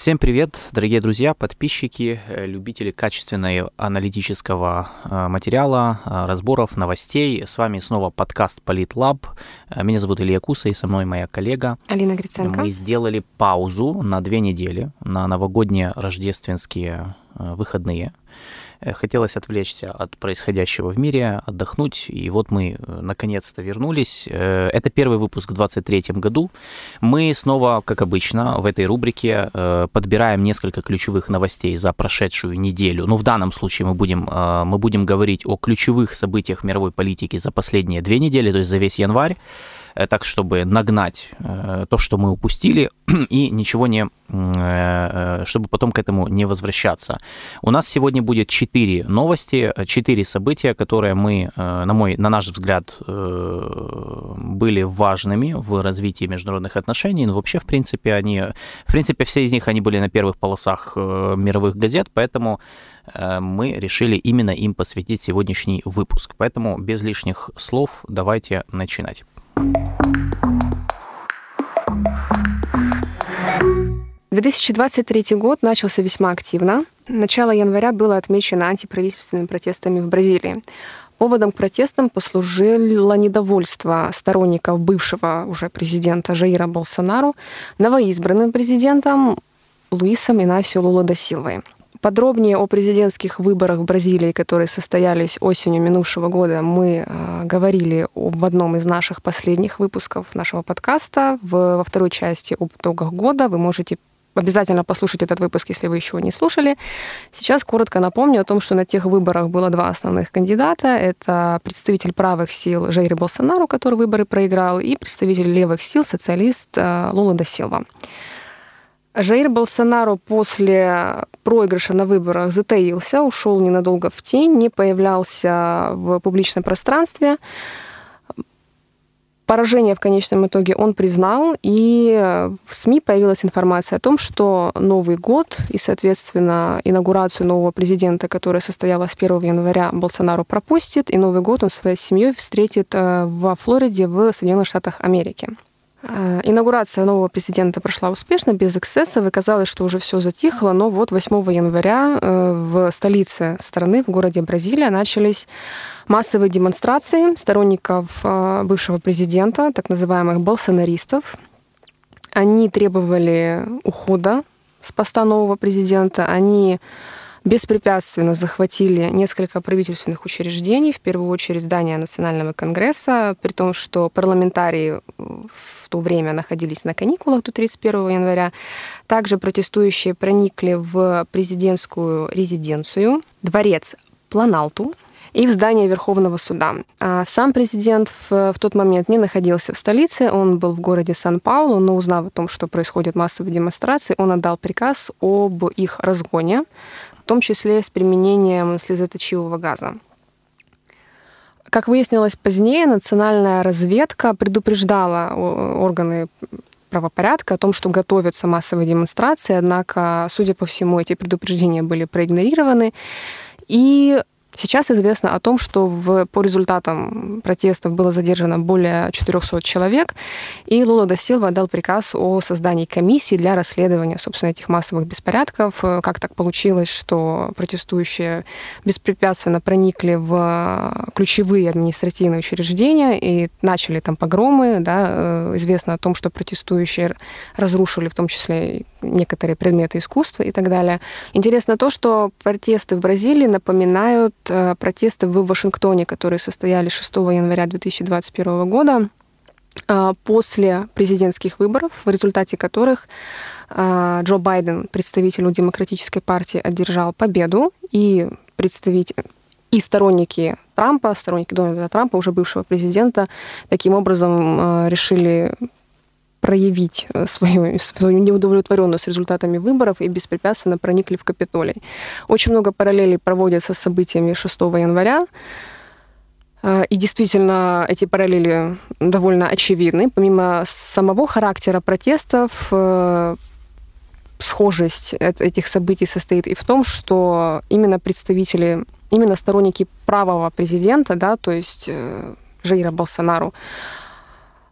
Всем привет, дорогие друзья, подписчики, э, любители качественного аналитического э, материала, э, разборов, новостей. С вами снова подкаст Политлаб. Меня зовут Илья Куса и со мной моя коллега Алина Гриценко. Мы сделали паузу на две недели на новогодние рождественские выходные. Э, хотелось отвлечься от происходящего в мире, отдохнуть, и вот мы э, наконец-то вернулись. Э, это первый выпуск в 2023 году. Мы снова, как обычно, в этой рубрике подбираем несколько ключевых новостей за прошедшую неделю. Ну, в данном случае мы будем, мы будем говорить о ключевых событиях мировой политики за последние две недели, то есть за весь январь. Э, так, чтобы нагнать э, то, что мы упустили, и ничего не... Э, чтобы потом к этому не возвращаться. У нас сегодня будет четыре новости, четыре события, которые мы, на, мой, на наш взгляд, были важными в развитии международных отношений. Но вообще, в принципе, они... В принципе, все из них, они были на первых полосах мировых газет, поэтому мы решили именно им посвятить сегодняшний выпуск. Поэтому без лишних слов давайте начинать. 2023 год начался весьма активно. Начало января было отмечено антиправительственными протестами в Бразилии. Поводом к протестам послужило недовольство сторонников бывшего уже президента Жаира Болсонару новоизбранным президентом Луисом Инасио Лула да Силвой. Подробнее о президентских выборах в Бразилии, которые состоялись осенью минувшего года, мы э, говорили в одном из наших последних выпусков нашего подкаста. Во второй части об итогах года вы можете обязательно послушать этот выпуск, если вы еще не слушали. Сейчас коротко напомню о том, что на тех выборах было два основных кандидата. Это представитель правых сил Жейри Болсонару, который выборы проиграл, и представитель левых сил, социалист э, Лула да Силва. Жаир Болсонару после проигрыша на выборах затаился, ушел ненадолго в тень, не появлялся в публичном пространстве. Поражение в конечном итоге он признал, и в СМИ появилась информация о том, что Новый год и, соответственно, инаугурацию нового президента, которая состоялась 1 января, Болсонару пропустит, и Новый год он своей семьей встретит э, во Флориде в Соединенных Штатах Америки. Э, инаугурация нового президента прошла успешно, без эксцессов, и казалось, что уже все затихло, но вот 8 января э, в столице страны, в городе Бразилия, начались массовые демонстрации сторонников э, бывшего президента, так называемых болсонаристов. Они требовали ухода с поста нового президента, они беспрепятственно захватили несколько правительственных учреждений, в первую очередь здание Национального конгресса, при том, что парламентарии в то время находились на каникулах до 31 января. Также протестующие проникли в президентскую резиденцию, дворец Планалту, и в здание Верховного суда. А сам президент в, в тот момент не находился в столице, он был в городе Сан-Паулу, но узнав о том, что происходят массовые демонстрации, он отдал приказ об их разгоне том числе с применением слезоточивого газа. Как выяснилось позднее, национальная разведка предупреждала органы правопорядка о том, что готовятся массовые демонстрации, однако, судя по всему, эти предупреждения были проигнорированы. И Сейчас известно о том, что в, по результатам протестов было задержано более 400 человек, и Лула да Силва дал приказ о создании комиссии для расследования, собственно, этих массовых беспорядков. Как так получилось, что протестующие беспрепятственно проникли в ключевые административные учреждения и начали там погромы, да, э, известно о том, что протестующие разрушили в том числе некоторые предметы искусства и так далее. Интересно то, что протесты в Бразилии напоминают Э, протесты в Вашингтоне, которые состоялись 6 января 2021 года э, после президентских выборов, в результате которых э, Джо Байден, представитель Демократической партии, одержал победу, и представитель и сторонники Трампа, сторонники Дональда Трампа, уже бывшего президента, таким образом решили проявить э, свою, свою неудовлетворенность результатами выборов и беспрепятственно проникли в Капитолий. Очень много параллелей проводятся с событиями 6 января. Э, и действительно, эти параллели довольно очевидны. Помимо самого характера протестов, э, схожесть этих событий состоит и в том, что именно представители, именно сторонники правого президента, да, то есть Жейра Болсонару,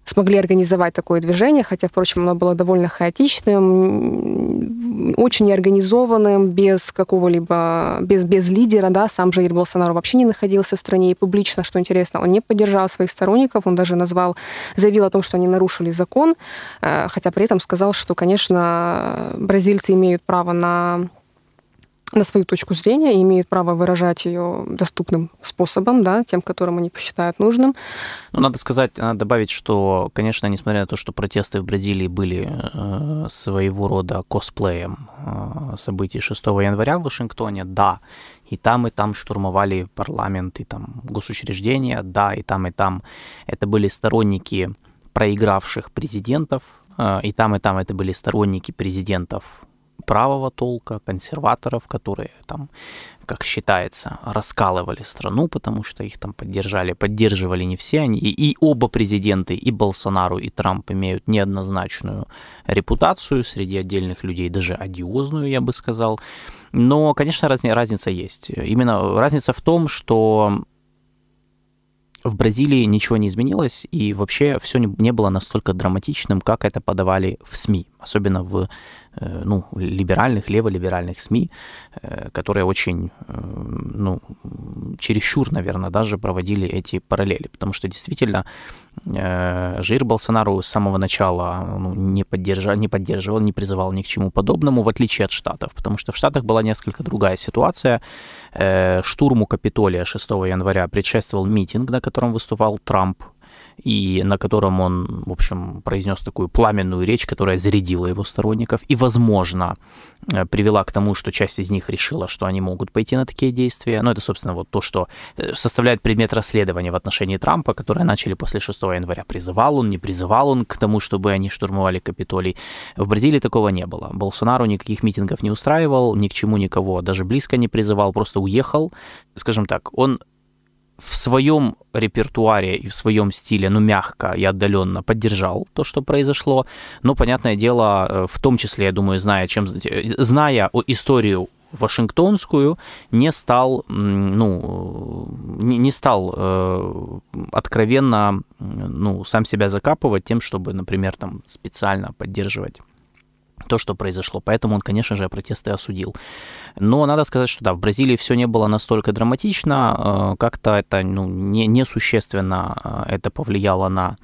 смогли организовать такое движение, хотя, впрочем, оно было довольно хаотичным, очень неорганизованным, без какого-либо, без, без лидера, да, сам Жаир Болсонaro вообще не находился в стране, и публично, что интересно, он не поддержал своих сторонников, он даже назвал, заявил о том, что они нарушили закон, э, хотя при этом сказал, что, конечно, бразильцы имеют право на на свою точку зрения и имеют право выражать ее доступным способом, да, тем, которым они посчитают нужным. Ну, надо сказать, надо добавить, что, конечно, несмотря на то, что протесты в Бразилии были э, своего рода косплеем э, событий 6 января в Вашингтоне, да, и там, и там штурмовали парламент, и там госучреждения, да, и там, и там это были сторонники проигравших президентов, э, и там, и там это были сторонники президентов правого толка, консерваторов, которые там, как считается, раскалывали страну, потому что их там поддержали, поддерживали не все они. И, и оба президенты, и Болсонару, и Трамп имеют неоднозначную репутацию среди отдельных людей, даже одиозную, я бы сказал. Но, конечно, разни, разница есть. Именно разница в том, что в Бразилии ничего не изменилось, и вообще все не, было настолько драматичным, как это подавали в СМИ, особенно в ну, либеральных, леволиберальных СМИ, э, которые очень, э, ну, чересчур, наверное, даже проводили эти параллели, потому что действительно Жир Болсонару с самого начала ну, не, поддержа, не поддерживал, не призывал ни к чему подобному, в отличие от Штатов, потому что в Штатах была несколько другая ситуация. Штурму Капитолия 6 января предшествовал митинг, на котором выступал Трамп, и на котором он, в общем, произнес такую пламенную речь, которая зарядила его сторонников и, возможно, э, привела к тому, что часть из них решила, что они могут пойти на такие действия. Ну, это, собственно, вот то, что э, составляет предмет расследования в отношении Трампа, которое начали после 6 января. Призывал он, не призывал он к тому, чтобы они штурмовали Капитолий. В Бразилии такого не было. Болсонару никаких митингов не устраивал, ни к чему никого даже близко не призывал, просто уехал. Скажем так, он в своем репертуаре и в своем стиле, ну, мягко и отдаленно поддержал то, что произошло. Но, понятное дело, э, в том числе, я думаю, зная, чем, зная историю Вашингтонскую, не стал, ну, не стал э, откровенно, ну, сам себя закапывать тем, чтобы, например, там специально поддерживать то, что произошло. Поэтому он, конечно же, протесты осудил. Но надо сказать, что да, в Бразилии все не было настолько драматично, э, как-то это ну, не, несущественно э, это повлияло на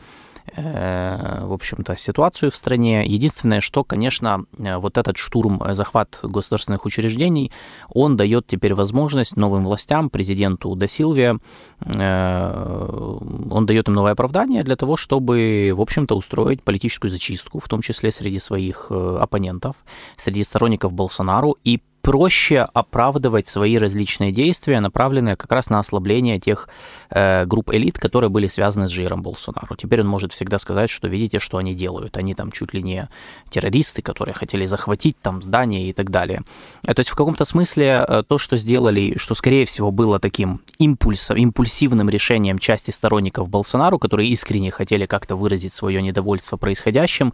в общем-то, ситуацию в стране. Единственное, что, конечно, э, вот этот штурм, э, захват государственных учреждений, он дает теперь возможность новым властям, президенту Досилве, он дает им новое оправдание для того, чтобы, в общем-то, устроить политическую зачистку, в том числе среди своих оппонентов, среди сторонников Болсонару, и проще оправдывать свои различные действия, направленные как раз на ослабление тех э, групп элит, которые были связаны с Жиром Болсонару. Теперь он может всегда сказать, что видите, что они делают. Они там чуть ли не террористы, которые хотели захватить там здания и так далее. Э, то есть в каком-то смысле э, то, что сделали, что скорее всего было таким импульсом, импульсивным решением части сторонников Болсонару, которые искренне хотели как-то выразить свое недовольство происходящим,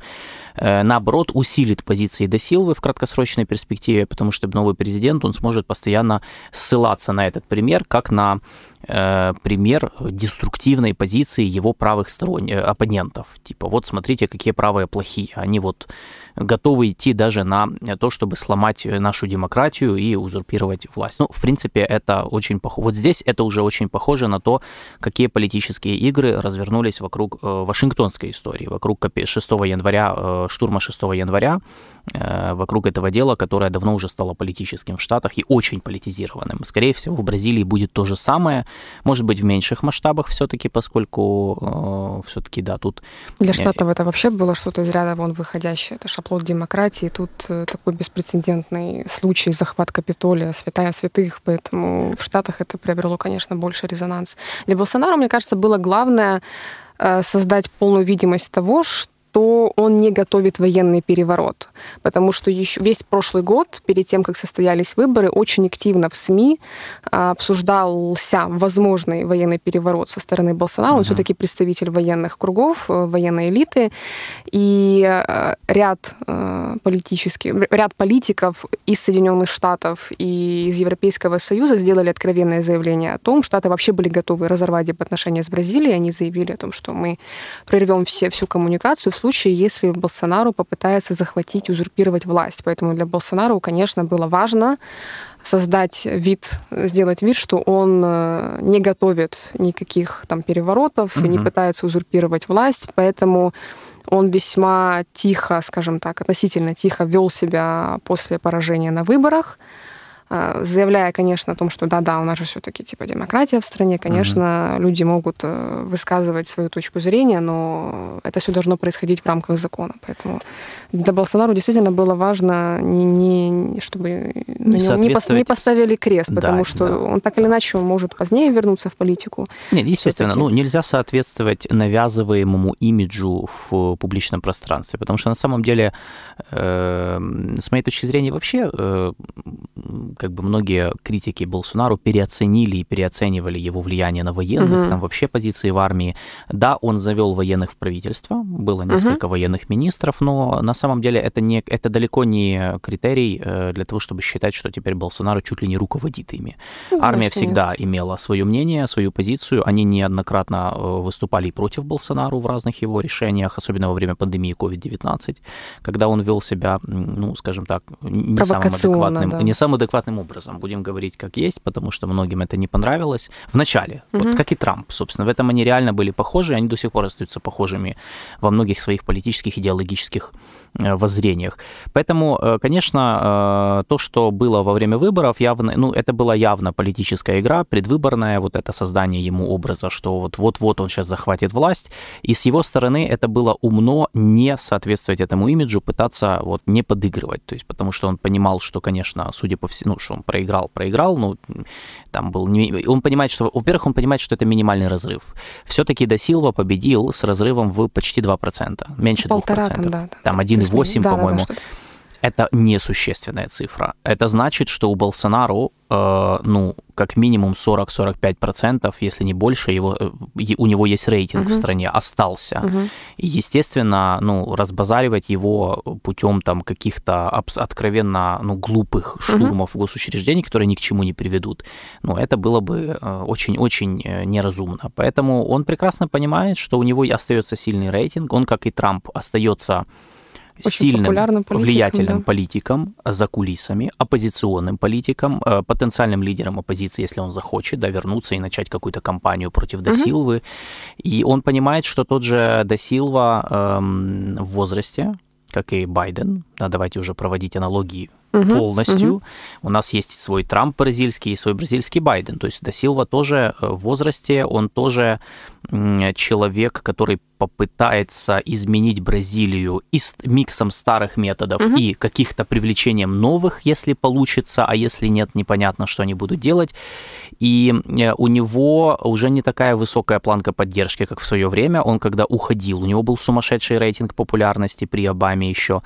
наоборот, усилит позиции Досилвы в краткосрочной перспективе, потому что новый президент, он сможет постоянно ссылаться на этот пример, как на э, пример деструктивной позиции его правых сторон, э, оппонентов. Типа, вот смотрите, какие правые плохие. Они вот готовы идти даже на то, чтобы сломать нашу демократию и узурпировать власть. Ну, в принципе, это очень похоже. Вот здесь это уже очень похоже на то, какие политические игры развернулись вокруг э, Вашингтонской истории, вокруг 6 января, э, штурма 6 января, э, вокруг этого дела, которое давно уже стало политическим в Штатах и очень политизированным. Скорее всего, в Бразилии будет то же самое, может быть, в меньших масштабах все-таки, поскольку все-таки, да, тут... Для Штатов это вообще было что-то из ряда вон выходящее. Это оплот демократии. Тут э, такой беспрецедентный случай захват Капитолия, святая святых, поэтому в Штатах это приобрело, конечно, больше резонанс. Для Болсонaro, мне кажется, было главное э, создать полную видимость того, что что он не готовит военный переворот, потому что еще весь прошлый год, перед тем, как состоялись выборы, очень активно в СМИ а, обсуждался возможный военный переворот со стороны Болсонaro. Он все-таки представитель военных кругов, э, военной элиты, и э, ряд э, политических, ряд политиков из Соединенных Штатов и из Европейского Союза сделали откровенное заявление о том, Штаты вообще были готовы разорвать отношения с Бразилией. Они заявили о том, что мы прервем все, всю коммуникацию в случае, если Болсонару попытается захватить, узурпировать власть. Поэтому для Болсонару, конечно, было важно создать вид, сделать вид, что он э, не готовит никаких там переворотов, угу. не пытается узурпировать власть, поэтому он весьма тихо, скажем так, относительно тихо вел себя после поражения на выборах. А, заявляя, конечно, о том, что да-да, у нас же все-таки типа демократия в стране, конечно, mm-hmm. люди могут э, высказывать свою точку зрения, но это все должно происходить в рамках закона. Поэтому для Болсонару действительно было важно, не, не, чтобы не, не, пос, не поставили крест, потому да, что да. он так или иначе может позднее вернуться в политику. Нет, естественно, ну, нельзя соответствовать навязываемому имиджу в публичном пространстве, потому что на самом деле, э, с моей точки зрения, вообще э, как бы многие критики Болсонару переоценили и переоценивали его влияние на военных, угу. там вообще позиции в армии. Да, он завел военных в правительство, было несколько угу. военных министров, но на самом деле это, не, это далеко не критерий э, для того, чтобы считать, что теперь Болсонару чуть ли не руководит ими. Ну, Армия всегда нет. имела свое мнение, свою позицию. Они неоднократно э, выступали против Болсонару в разных его решениях, особенно во время пандемии COVID-19, когда он вел себя, ну, скажем так, не самым адекватным, да. не самым адекватным адекватным образом. Будем говорить как есть, потому что многим это не понравилось. В начале, угу. вот как и Трамп, собственно. В этом они реально были похожи, они до сих пор остаются похожими во многих своих политических, идеологических воззрениях. Поэтому, э, конечно, э, то, что было во время выборов, явно, ну, это была явно политическая игра, предвыборная, вот это создание ему образа, что вот вот-вот он сейчас захватит власть. И с его стороны это было умно не соответствовать этому имиджу, пытаться вот не подыгрывать. То есть, потому что он понимал, что, конечно, судя по всему, ну, что он проиграл, проиграл, ну, там был... Не... Он понимает, что... Во-первых, он понимает, что это минимальный разрыв. Все-таки Досилва победил с разрывом в почти 2%, меньше Полтора 2%. Там, да, там 1,8, да, по-моему. Да, да, это несущественная цифра. Это значит, что у Болсонару, э, ну, как минимум 40-45%, если не больше, его, э, у него есть рейтинг uh-huh. в стране, остался. Uh-huh. И, естественно, ну, разбазаривать его путем там каких-то откровенно ну, глупых штурмов uh-huh. госучреждений, которые ни к чему не приведут, ну, это было бы э, очень-очень э, неразумно. Поэтому он прекрасно понимает, что у него остается сильный рейтинг, он, как и Трамп, остается очень сильным, политиком, влиятельным да. политиком за кулисами, оппозиционным политиком, э, потенциальным лидером оппозиции, если он захочет, да, вернуться и начать какую-то кампанию против Досилвы. Угу. И он понимает, что тот же Досилва эм, в возрасте, как и Байден, да, давайте уже проводить аналогии угу, полностью. Угу. У нас есть свой Трамп бразильский и свой бразильский Байден. То есть Досилва тоже э, в возрасте, он тоже человек, который попытается изменить Бразилию и с миксом старых методов угу. и каких-то привлечением новых, если получится, а если нет, непонятно, что они будут делать. И э, у него уже не такая высокая планка поддержки, как в свое время. Он когда уходил, у него был сумасшедший рейтинг популярности при Обаме еще.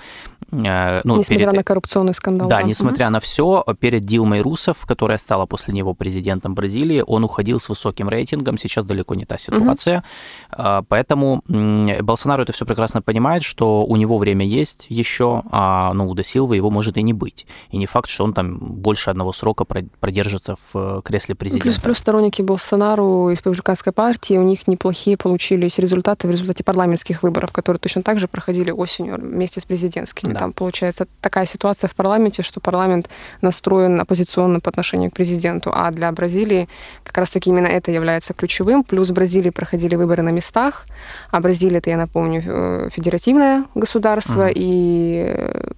Э, ну, несмотря перед... на коррупционный скандал. Да, да. несмотря угу. на все, перед Дилмой Русов, которая стала после него президентом Бразилии, он уходил с высоким рейтингом. Сейчас далеко не та ситуация. Угу. Поэтому Болсонaro это все прекрасно понимает, что у него время есть еще, а ну, у Досилвы его может и не быть. И не факт, что он там больше одного срока продержится в э, кресле президента. Плюс, плюс сторонники Болсонару из республиканской партии, у них неплохие получились результаты в результате парламентских выборов, которые точно так же проходили осенью вместе с президентскими. Да. Там получается такая ситуация в парламенте, что парламент настроен оппозиционно по отношению к президенту, а для Бразилии как раз-таки именно это является ключевым. Плюс в Бразилии проходили выборы на местах, а Бразилия, это, я напомню, э, федеративное государство, mm-hmm. и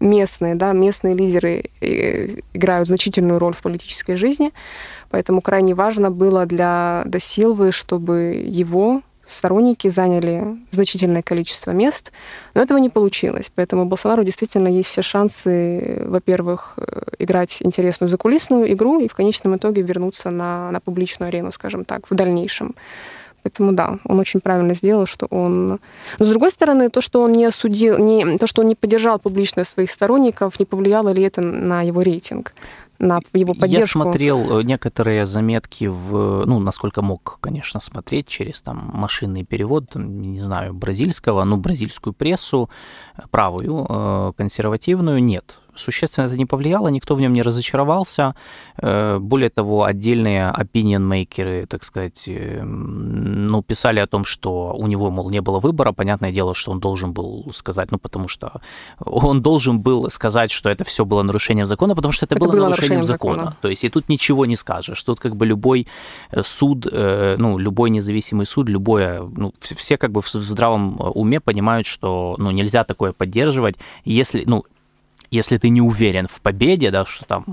местные, да, местные лидеры э, играют значительную роль в политической жизни, поэтому крайне важно было для Досилвы, чтобы его сторонники заняли значительное количество мест, но этого не получилось. Поэтому Болсонару действительно есть все шансы, во-первых, э, играть интересную закулисную игру и в конечном итоге вернуться на, на публичную арену, скажем так, в дальнейшем. Поэтому да, он очень правильно сделал, что он... Но с другой стороны, то, что он не осудил, не, то, что он не поддержал публично своих сторонников, не повлияло ли это на его рейтинг? На его поддержку. Я смотрел э, некоторые заметки в, ну, насколько мог, конечно, смотреть через там машинный перевод, не знаю, бразильского, ну, бразильскую прессу, э, правую, э, консервативную, нет существенно это не повлияло, никто в нем не разочаровался. Э, более того, отдельные opinion-мейкеры, так сказать, э, ну, писали о том, что у него, мол, не было выбора. Понятное дело, что он должен был сказать, ну, потому что он должен был сказать, что это все было нарушением закона, потому что это, это было, было нарушением, нарушением закона. закона. То есть и тут ничего не скажешь. Тут как бы любой э, суд, ну, любой независимый суд, любое, ну, все как бы в здравом уме понимают, что, ну, нельзя такое поддерживать. Если, ну, если ты не уверен в победе, да, что там,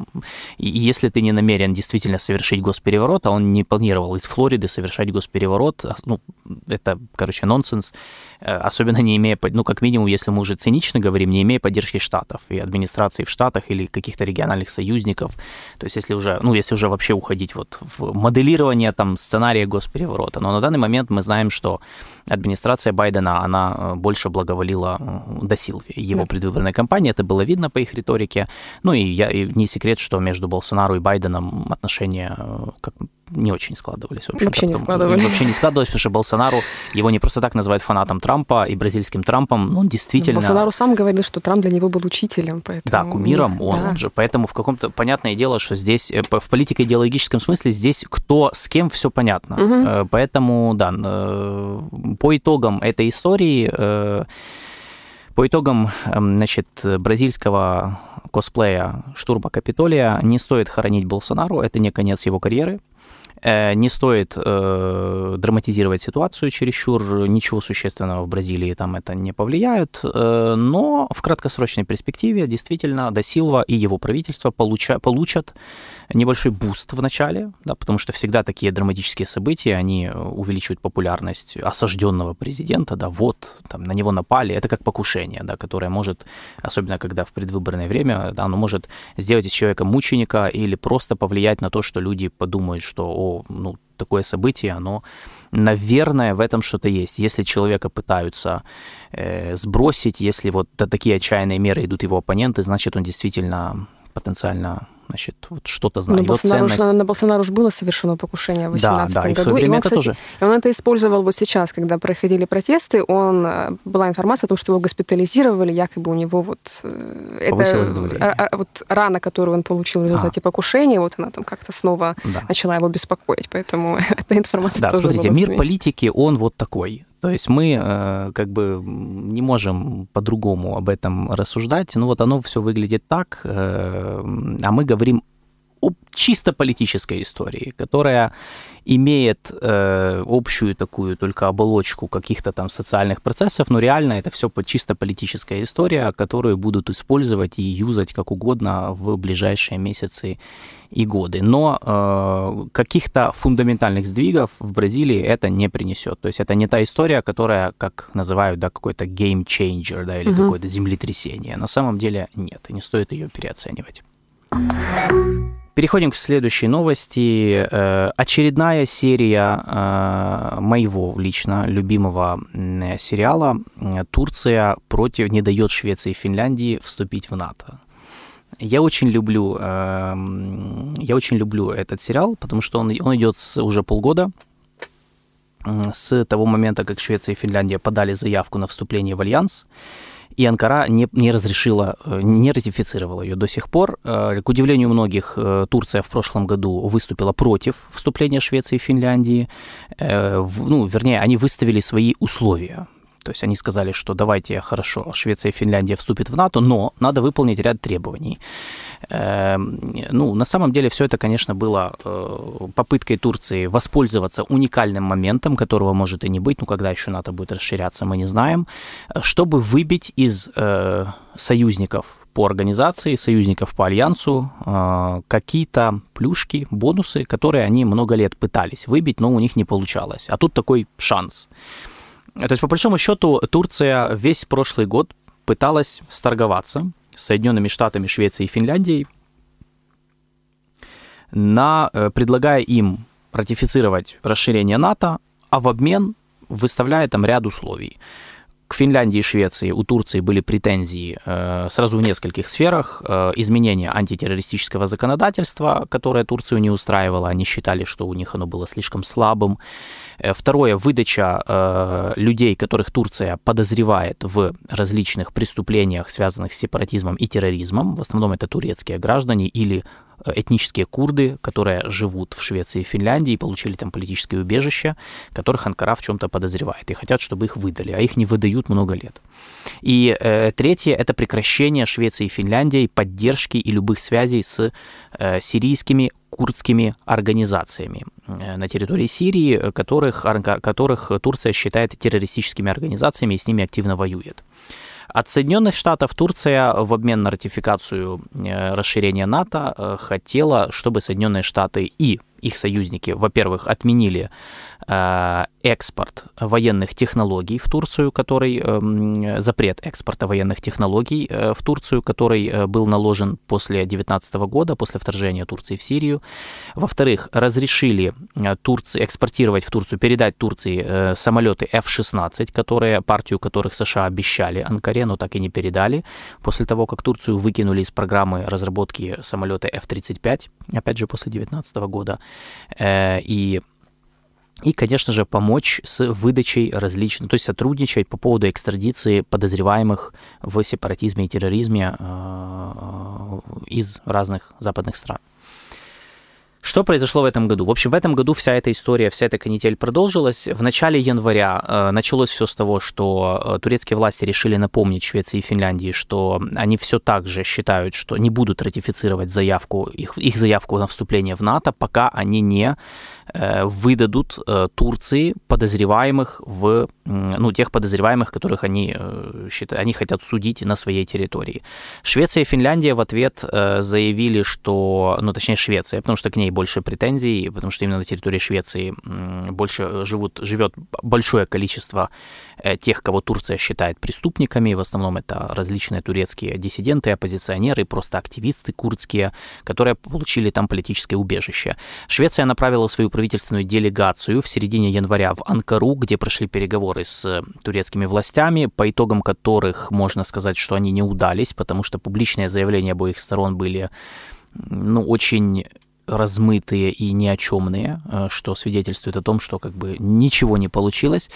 и если ты не намерен действительно совершить госпереворот, а он не планировал из Флориды совершать госпереворот, а, ну, это, короче, нонсенс, Э, особенно не имея, ну, как минимум, если мы уже цинично говорим, не имея поддержки штатов и администрации в штатах или каких-то региональных союзников. То есть если уже, ну, если уже вообще уходить вот в моделирование там сценария госпереворота. Но на данный момент мы знаем, что администрация Байдена, она э, больше благоволила до Силви, его да. предвыборной кампании, это было видно по их риторике. Ну и, я, и не секрет, что между Болсонару и Байденом отношения, как не очень складывались. В вообще не складывались. Вообще не складывались, потому что Болсонару, его не просто так называют фанатом Трампа и бразильским Трампом, ну, он действительно... Болсонару сам говорил, что Трамп для него был учителем, поэтому... Да, кумиром он, да. он же. Поэтому в каком-то... Понятное дело, что здесь, э, в политико-идеологическом смысле, здесь кто с кем, все понятно. Угу. Поэтому, да, э, по итогам этой истории по итогам эм, значит, бразильского косплея штурма Капитолия не стоит хоронить Болсонару, это не конец его карьеры. Э, не стоит э, драматизировать ситуацию чересчур, ничего существенного в Бразилии там это не повлияет, э, но в краткосрочной перспективе действительно Досилва и его правительство получа, получат небольшой буст в начале, да, потому что всегда такие драматические события, они э, увеличивают популярность осажденного президента, да, вот, там, на него напали, это как покушение, да, которое может, особенно когда в предвыборное время, да, оно может сделать из человека мученика или просто повлиять на то, что люди подумают, что, о, ну, такое событие, оно, наверное, в этом что-то есть. Если человека пытаются э, сбросить, если вот такие отчаянные меры идут его оппоненты, значит, он действительно потенциально значит, вот что-то знает. На ценность... на, на Болсонару же было совершено покушение в 2018 да, да, году. И, и он, это кстати, тоже. И он это использовал вот сейчас, когда проходили протесты. Он, э, была информация о том, что его госпитализировали, якобы у него вот... Э, это, а, а, вот рана, которую он получил в результате а. покушения, вот она там как-то снова да. начала его беспокоить. Поэтому эта информация да, тоже смотрите, была мир политики, он вот такой. То есть мы э, как бы не можем по-другому об этом рассуждать. Ну вот оно все выглядит так, э, а мы говорим об чисто политической истории, которая имеет э, общую такую только оболочку каких-то там социальных процессов, но реально это все чисто политическая история, которую будут использовать и юзать как угодно в ближайшие месяцы и годы. Но э, каких-то фундаментальных сдвигов в Бразилии это не принесет. То есть это не та история, которая, как называют, да, какой-то game changer, да, или угу. какое-то землетрясение. На самом деле нет, и не стоит ее переоценивать. Переходим к следующей новости. Э, очередная серия э, моего лично любимого сериала «Турция против не дает Швеции и Финляндии вступить в НАТО». Я очень люблю, эм, я очень люблю этот сериал, потому что он, он идет уже полгода, с того момента, как Швеция и Финляндия подали заявку на вступление в альянс и Анкара не, не разрешила, э, не ратифицировала ее до сих пор. Э, к удивлению многих, э, Турция в прошлом году выступила против вступления Швеции и Финляндии. Ну, вернее, они выставили свои условия. То есть они сказали, что давайте, хорошо, Швеция и Финляндия вступят в НАТО, но надо выполнить ряд требований. Эм, ну, на самом деле все это, конечно, было э, попыткой Турции воспользоваться уникальным моментом, которого может и не быть, ну, когда еще НАТО будет расширяться, мы не знаем, чтобы выбить из э, союзников по организации, союзников по альянсу э, какие-то плюшки, бонусы, которые они много лет пытались выбить, но у них не получалось. А тут такой шанс. То есть, по большому счету, Турция весь прошлый год пыталась сторговаться Соединенными Штатами, Швецией и Финляндией, на, э, предлагая им ратифицировать расширение НАТО, а в обмен выставляет там ряд условий. К Финляндии и Швеции у Турции были претензии э, сразу в нескольких сферах. Э, изменение антитеррористического законодательства, которое Турцию не устраивало. Они считали, что у них оно было слишком слабым. Э, второе, выдача людей, которых Турция подозревает в различных преступлениях, связанных с сепаратизмом и терроризмом. В основном это турецкие граждане или этнические курды, которые живут в Швеции и Финляндии, получили там политическое убежище, которых Анкара в чем-то подозревает и хотят, чтобы их выдали, а их не выдают много лет. И э, третье – это прекращение Швеции и Финляндии поддержки и любых связей с э, сирийскими курдскими организациями э, на территории Сирии, которых, которых Турция считает террористическими организациями и с ними активно воюет. От Соединенных Штатов Турция в обмен на ратификацию э, расширения НАТО э, хотела, чтобы Соединенные Штаты и их союзники, во-первых, отменили экспорт военных технологий в Турцию, который эм, запрет экспорта военных технологий э, в Турцию, который э, был наложен после 2019 года, после вторжения Турции в Сирию. Во-вторых, разрешили Турции экспортировать в Турцию, передать Турции самолеты F-16, которые, партию которых США обещали Анкаре, но так и не передали, после того, как Турцию выкинули из программы разработки самолета F-35, опять же, после 2019 года. И и, конечно же, помочь с выдачей различных, то есть сотрудничать по поводу экстрадиции подозреваемых в сепаратизме и терроризме э, из разных западных стран. Что произошло в этом году? В общем, в этом году вся эта история, вся эта канитель продолжилась. В начале января э, началось все с того, что э, турецкие власти решили напомнить Швеции и Финляндии, что они все так же считают, что не будут ратифицировать заявку, их, их заявку на вступление в НАТО, пока они не Э, выдадут э, Турции подозреваемых в, ну, тех подозреваемых, которых они, э, считают, они хотят судить на своей территории. Швеция и Финляндия в ответ заявили, что, ну, точнее, Швеция, потому что к ней больше претензий, потому что именно на территории Швеции больше живут, живет большое количество тех, кого Турция считает преступниками, в основном это различные турецкие диссиденты, оппозиционеры, просто активисты курдские, которые получили там политическое убежище. Швеция направила свою правительственную делегацию в середине января в Анкару, где прошли переговоры с турецкими властями, по итогам которых можно сказать, что они не удались, потому что публичные заявления обоих сторон были ну, очень размытые и ни о чемные, э, что свидетельствует о том, что как бы ничего не получилось.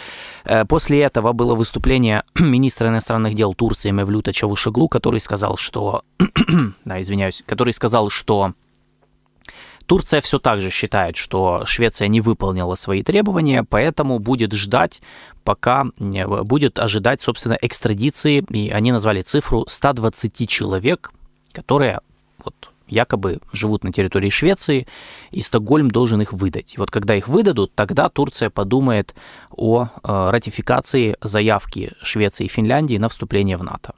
Э, после этого было выступление министра иностранных дел Турции Мевлюта Чавушеглу, который сказал, что, да, извиняюсь, который сказал, что Турция все так же считает, что Швеция не выполнила свои требования, поэтому будет ждать, пока будет ожидать, собственно, экстрадиции, и они назвали цифру 120 человек, которые вот якобы живут на территории Швеции, и Стокгольм должен их выдать. И вот когда их выдадут, тогда Турция подумает о э, ратификации заявки Швеции и Финляндии на вступление в НАТО.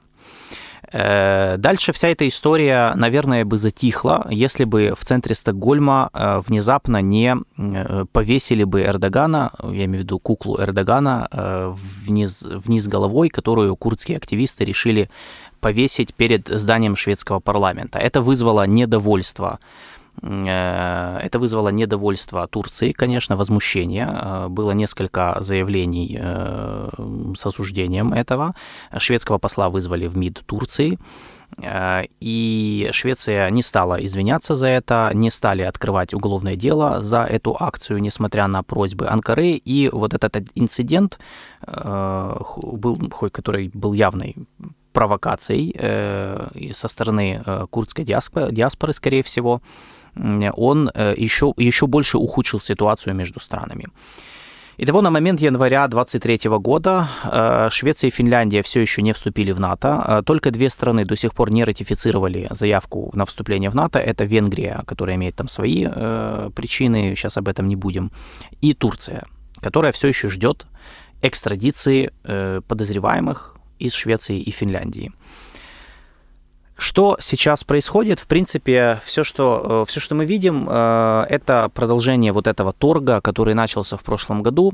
Э, дальше вся эта история, наверное, бы затихла, если бы в центре Стокгольма э, внезапно не э, повесили бы Эрдогана, я имею в виду куклу Эрдогана, вниз, вниз головой, которую курдские активисты решили повесить перед зданием шведского парламента. Это вызвало недовольство это вызвало недовольство Турции, конечно, возмущение. Э, было несколько заявлений э, с осуждением этого. Шведского посла вызвали в МИД Турции. И Швеция не стала извиняться за это, не стали открывать уголовное дело за эту акцию, несмотря на просьбы Анкары. И вот этот инцидент, был, который был явной провокацией со стороны курдской диаспоры, скорее всего, он еще, э, еще больше ухудшил ситуацию между странами. Итого на момент января 2023 года э, Швеция и Финляндия все еще не вступили в НАТО. Э, только две страны до сих пор не ратифицировали заявку на вступление в НАТО. Это Венгрия, которая имеет там свои причины, сейчас об этом не будем, и Турция, которая все еще ждет экстрадиции подозреваемых из Швеции и Финляндии. Что сейчас происходит? В принципе, все, что, э, все, что мы видим, э, это продолжение вот этого торга, который начался в прошлом году.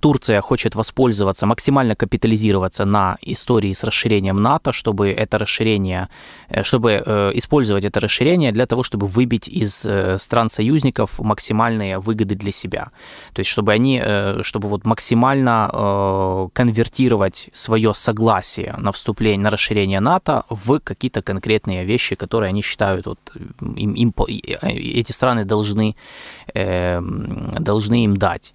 Турция хочет воспользоваться, максимально капитализироваться на истории с расширением НАТО, чтобы это расширение, э, чтобы э, использовать это расширение для того, чтобы выбить из э, стран-союзников максимальные выгоды для себя. То есть, чтобы они, чтобы вот максимально конвертировать свое согласие на вступление, на расширение НАТО в какие-то конкретные вещи, которые они считают, вот им, им эти страны должны, должны им дать.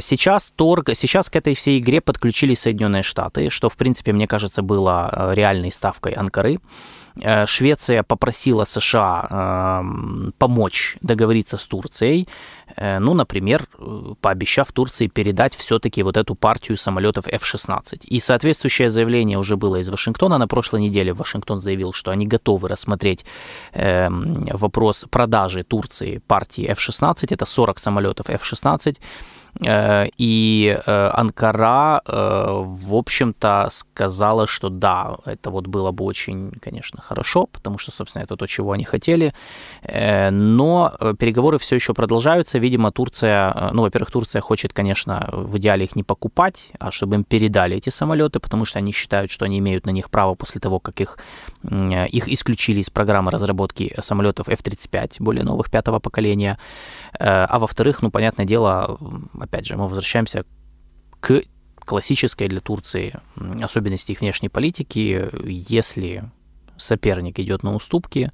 Сейчас торг, сейчас к этой всей игре подключились Соединенные Штаты, что, в принципе, мне кажется, было э, реальной ставкой Анкары. Э, Швеция попросила США э, помочь договориться с Турцией, ну, например, пообещав Турции передать все-таки вот эту партию самолетов F-16. И соответствующее заявление уже было из Вашингтона. На прошлой неделе Вашингтон заявил, что они готовы рассмотреть вопрос продажи Турции партии F-16. Это 40 самолетов F-16 и Анкара, в общем-то, сказала, что да, это вот было бы очень, конечно, хорошо, потому что, собственно, это то, чего они хотели. Э, но э, переговоры все еще продолжаются. Видимо, Турция, э, ну, во-первых, Турция хочет, конечно, в идеале их не покупать, а чтобы им передали эти самолеты, потому что они считают, что они имеют на них право после того, как их, их исключили из программы разработки самолетов F-35, более новых, пятого поколения. А во-вторых, ну, понятное дело, опять же, мы возвращаемся к классической для Турции особенности их внешней политики. Если соперник идет на уступки,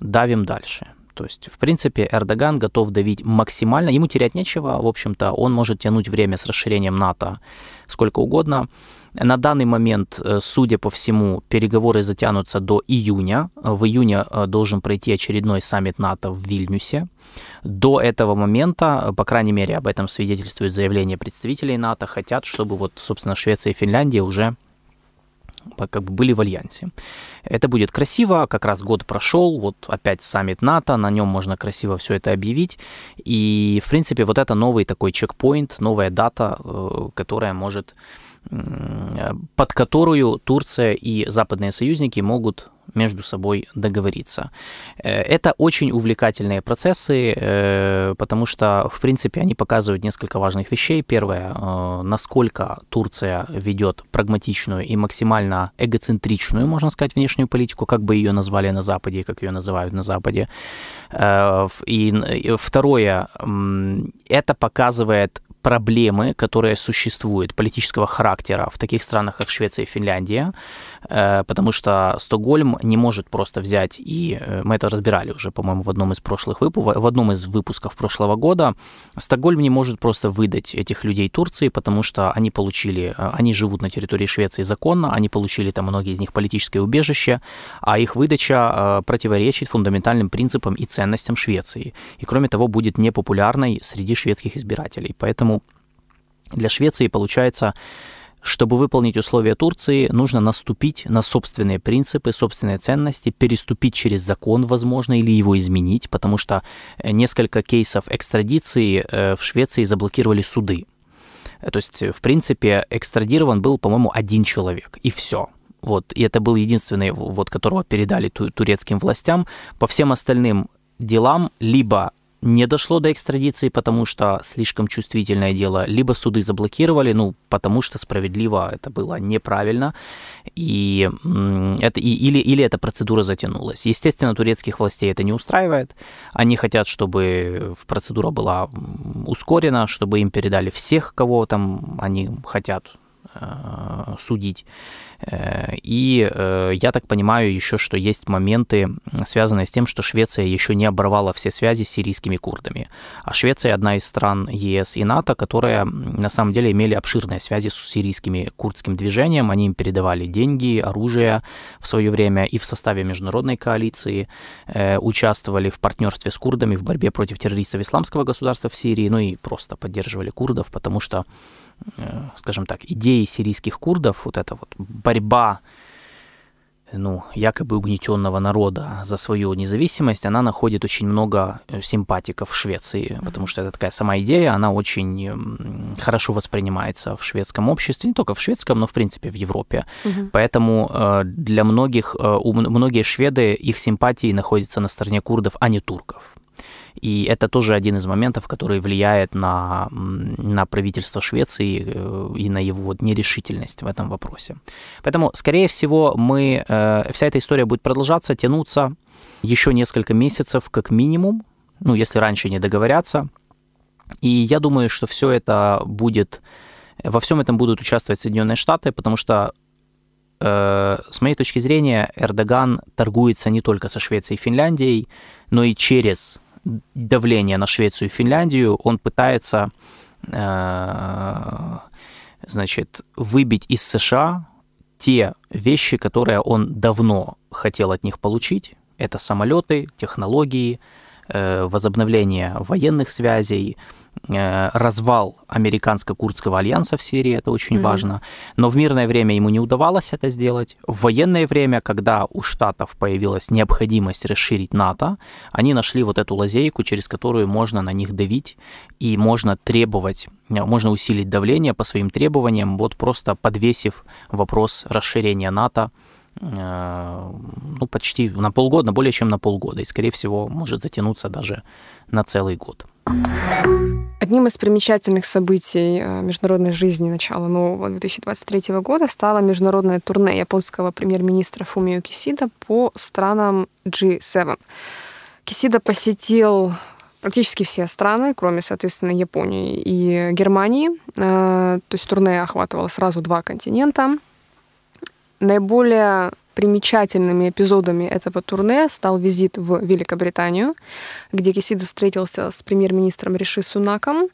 давим дальше. То есть, в принципе, Эрдоган готов давить максимально. Ему терять нечего. В общем-то, он может тянуть время с расширением НАТО сколько угодно. На данный момент, э, судя по всему, переговоры затянутся до июня. В июне э, должен пройти очередной саммит НАТО в Вильнюсе. До этого момента, по крайней мере, об этом свидетельствует заявление представителей НАТО, хотят, чтобы вот, собственно, Швеция и Финляндия уже как бы были в альянсе. Это будет красиво, как раз год прошел, вот опять саммит НАТО, на нем можно красиво все это объявить. И, в принципе, вот это новый такой чекпоинт, новая дата, э, которая может, под которую Турция и западные союзники могут между собой договориться. Э, это очень увлекательные процессы, э, потому что, в принципе, они показывают несколько важных вещей. Первое, э, насколько Турция ведет прагматичную и максимально эгоцентричную, можно сказать, внешнюю политику, как бы ее назвали на Западе, как ее называют на Западе. И второе, это показывает проблемы, которые существуют политического характера в таких странах, как Швеция и Финляндия, потому что Стокгольм не может просто взять, и э, мы это разбирали уже, по-моему, в одном из прошлых выпусков, в одном из выпусков прошлого года, Стокгольм не может просто выдать этих людей Турции, потому что они получили, э, они живут на территории Швеции законно, они получили там многие из них политическое убежище, а их выдача противоречит фундаментальным принципам и ценностям Швеции. И кроме того, будет непопулярной среди шведских избирателей. Поэтому для Швеции получается, чтобы выполнить условия Турции, нужно наступить на собственные принципы, собственные ценности, переступить через закон, возможно, или его изменить, потому что э, несколько кейсов экстрадиции э, в Швеции заблокировали суды. Э, то есть, в принципе, экстрадирован был, по-моему, один человек, и все. Вот, и это был единственный, вот, которого передали турецким властям. По всем остальным делам либо не дошло до экстрадиции, потому что слишком чувствительное дело, либо суды заблокировали, ну, потому что справедливо это было неправильно, и, это, и, или, или эта процедура затянулась. Естественно, турецких властей это не устраивает. Они хотят, чтобы процедура была ускорена, чтобы им передали всех, кого там они хотят судить. Э, и э, я так понимаю еще, что есть моменты, связанные с тем, что Швеция еще не оборвала все связи с сирийскими курдами. А Швеция одна из стран ЕС и НАТО, которые на самом деле имели обширные связи с сирийскими курдским движением. Они им передавали деньги, оружие в свое время и в составе международной коалиции э, участвовали в партнерстве с курдами в борьбе против террористов исламского государства в Сирии, ну и просто поддерживали курдов, потому что Э, скажем так, идеи сирийских курдов, вот эта вот борьба ну, якобы угнетенного народа за свою независимость, она находит очень много э, симпатиков в Швеции, потому что это такая сама идея, она очень хорошо воспринимается в шведском обществе, не только в шведском, но в принципе в Европе. Угу. Поэтому э, для многих, многие шведы, их симпатии находятся на стороне курдов, а не турков. И это тоже один из моментов, который влияет на, на правительство Швеции э, и на его нерешительность в этом вопросе. Поэтому, скорее всего, мы, э, вся эта история будет продолжаться, тянуться еще несколько месяцев как минимум, ну, если раньше не договорятся. И я думаю, что все это будет, во всем этом будут участвовать Соединенные Штаты, потому что э, с моей точки зрения, Эрдоган торгуется не только со Швецией и Финляндией, но и через давление на Швецию и Финляндию он пытается э, значит, выбить из США те вещи, которые он давно хотел от них получить. Это самолеты, технологии, э, возобновление военных связей, развал американско-курдского альянса в Сирии, это очень mm-hmm. важно. Но в мирное время ему не удавалось это сделать. В военное время, когда у Штатов появилась необходимость расширить НАТО, они нашли вот эту лазейку, через которую можно на них давить и можно требовать, э, можно усилить давление по своим требованиям, вот просто подвесив вопрос расширения НАТО э, ну, почти на полгода, более чем на полгода, и, скорее всего, может затянуться даже на целый год. Одним из примечательных событий э, международной жизни начала нового 2023 года стало международное турне японского премьер-министра Фумио Кисида по странам G7. Кисида посетил практически все страны, кроме, соответственно, Японии и Германии. Э, то есть турне охватывало сразу два континента. Наиболее примечательными эпизодами этого турне стал визит в Великобританию, где Кисида встретился с премьер-министром Риши Сунаком,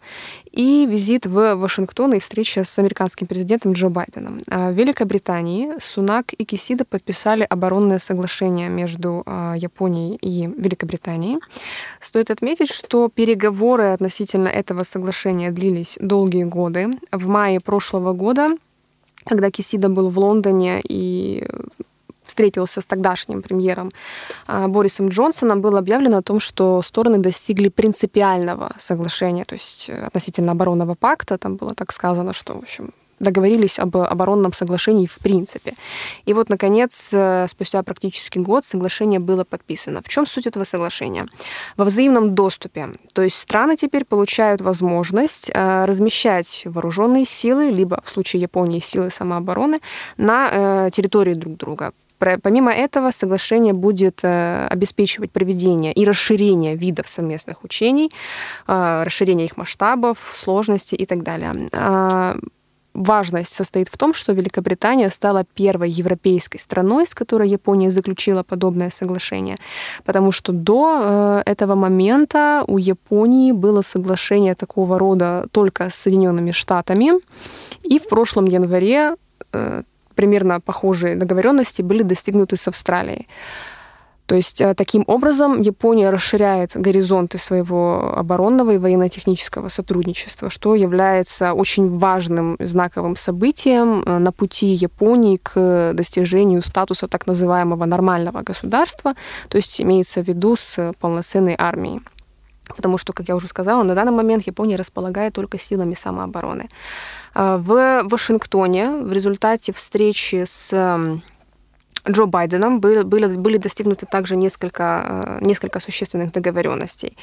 и визит в Вашингтон и встреча с американским президентом Джо Байденом. А в Великобритании Сунак и Кисида подписали оборонное соглашение между а, Японией и Великобританией. Стоит отметить, что переговоры относительно этого соглашения длились долгие годы. В мае прошлого года когда Кисида был в Лондоне и встретился с тогдашним премьером а, Борисом Джонсоном, было объявлено о том, что стороны достигли принципиального соглашения, то есть э, относительно оборонного пакта. Там было так сказано, что, в общем, договорились об оборонном соглашении в принципе. И вот, наконец, э, спустя практически год соглашение было подписано. В чем суть этого соглашения? Во взаимном доступе. То есть страны теперь получают возможность э, размещать вооруженные силы, либо в случае Японии силы самообороны, на территории друг друга. Помимо этого, соглашение будет э, обеспечивать проведение и расширение видов совместных учений, э, расширение их масштабов, сложности и так далее. Важность состоит в том, что Великобритания стала первой европейской страной, с которой Япония заключила подобное соглашение, потому что до э, этого момента у Японии было соглашение такого рода только с Соединенными Штатами, и в прошлом январе примерно похожие договоренности были достигнуты с Австралией. То есть э, таким образом Япония расширяет горизонты своего оборонного и военно-технического сотрудничества, что является очень важным знаковым событием э, на пути Японии к достижению статуса так называемого нормального государства, то есть имеется в виду с полноценной армией. Потому что, как я уже сказала, на данный момент Япония располагает только силами самообороны. А, в Вашингтоне в результате встречи с Джо Байденом были, были, были достигнуты также несколько, э, несколько существенных договоренностей.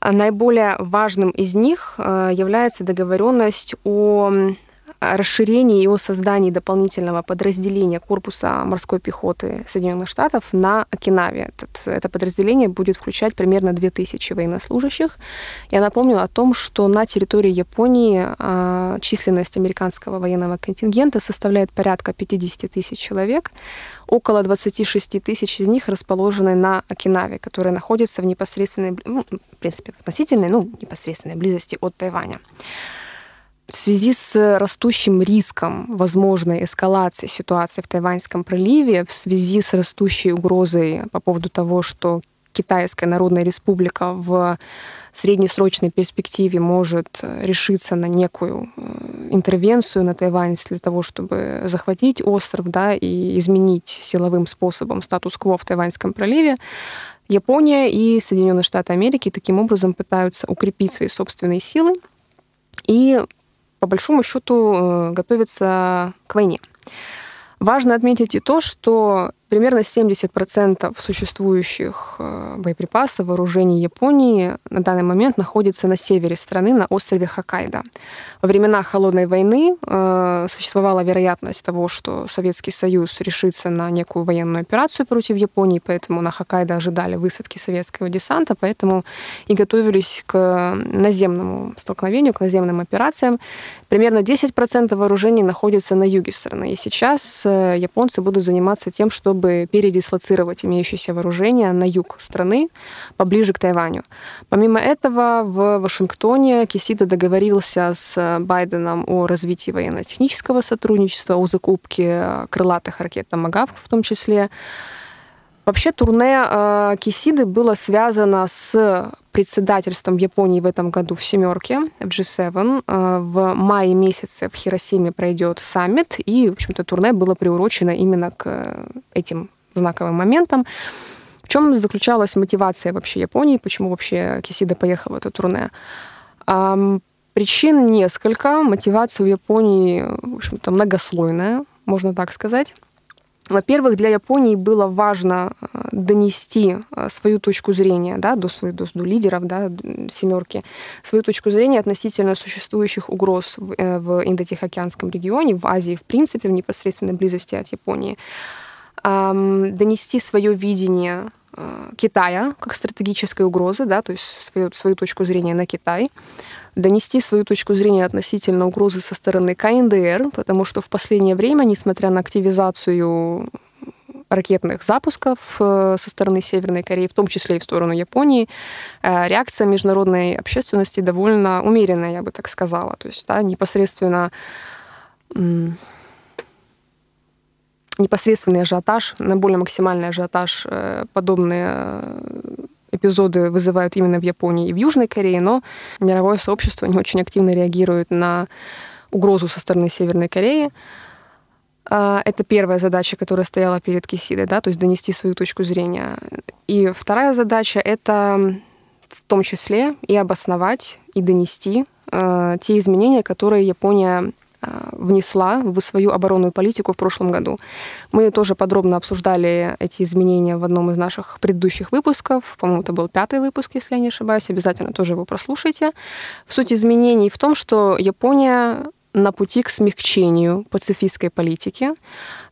Наиболее важным из них э, является договоренность о расширении и о создании дополнительного подразделения корпуса морской пехоты Соединенных Штатов на Окинаве. Этот, это подразделение будет включать примерно 2000 военнослужащих. Я напомню о том, что на территории Японии э, численность американского военного контингента составляет порядка 50 тысяч человек. Около 26 тысяч из них расположены на Окинаве, которая находится в непосредственной, ну, в принципе, относительной, ну, непосредственной близости от Тайваня. В связи с растущим риском возможной эскалации ситуации в Тайваньском проливе, в связи с растущей угрозой по поводу того, что Китайская Народная Республика в среднесрочной перспективе может решиться на некую э, интервенцию на Тайвань для того, чтобы захватить остров да, и изменить силовым способом статус-кво в Тайваньском проливе, Япония и Соединенные Штаты Америки таким образом пытаются укрепить свои собственные силы и по большому счету э, готовится к войне. Важно отметить и то, что примерно 70% существующих э, боеприпасов, вооружений Японии на данный момент находится на севере страны, на острове Хоккайдо. Во времена Холодной войны э, существовала вероятность того, что Советский Союз решится на некую военную операцию против Японии, поэтому на Хоккайдо ожидали высадки советского десанта, поэтому и готовились к наземному столкновению, к наземным операциям. Примерно 10% вооружений находится на юге страны. И сейчас э, японцы будут заниматься тем, чтобы передислоцировать имеющееся вооружение на юг страны, поближе к Тайваню. Помимо этого, в Вашингтоне Кисида договорился с Байденом о развитии военно-технического сотрудничества, о закупке крылатых ракет «Томагавк» в том числе. Вообще турне э, Кисиды было связано с председательством Японии в этом году в семерке, в G7. Э, в мае месяце в Хиросиме пройдет саммит, и, в общем-то, турне было приурочено именно к этим знаковым моментам. В чем заключалась мотивация вообще Японии, почему вообще Кисида поехал в это турне? Эм, причин несколько. Мотивация у Японии, в общем-то, многослойная, можно так сказать. Во-первых, для Японии было важно э, донести э, свою точку зрения да, до, своих, до, до лидеров да, семерки, свою точку зрения относительно существующих угроз в, э, в Индо-Тихоокеанском регионе, в Азии в принципе, в непосредственной близости от Японии, донести свое видение Китая как стратегической угрозы, да, то есть свою, свою точку зрения на Китай, донести свою точку зрения относительно угрозы со стороны КНДР, потому что в последнее время, несмотря на активизацию ракетных запусков э, со стороны Северной Кореи, в том числе и в сторону Японии, э, реакция международной общественности довольно умеренная, я бы так сказала. То есть да, непосредственно непосредственный ажиотаж, на более максимальный ажиотаж э, подобные эпизоды вызывают именно в Японии и в Южной Корее, но мировое сообщество не очень активно реагирует на угрозу со стороны Северной Кореи. А, это первая задача, которая стояла перед Кисидой, да, то есть донести свою точку зрения. И вторая задача — это в том числе и обосновать, и донести э, те изменения, которые Япония внесла в свою оборонную политику в прошлом году. Мы тоже подробно обсуждали эти изменения в одном из наших предыдущих выпусков. По-моему, это был пятый выпуск, если я не ошибаюсь. Обязательно тоже его прослушайте. Суть изменений в том, что Япония на пути к смягчению пацифистской политики.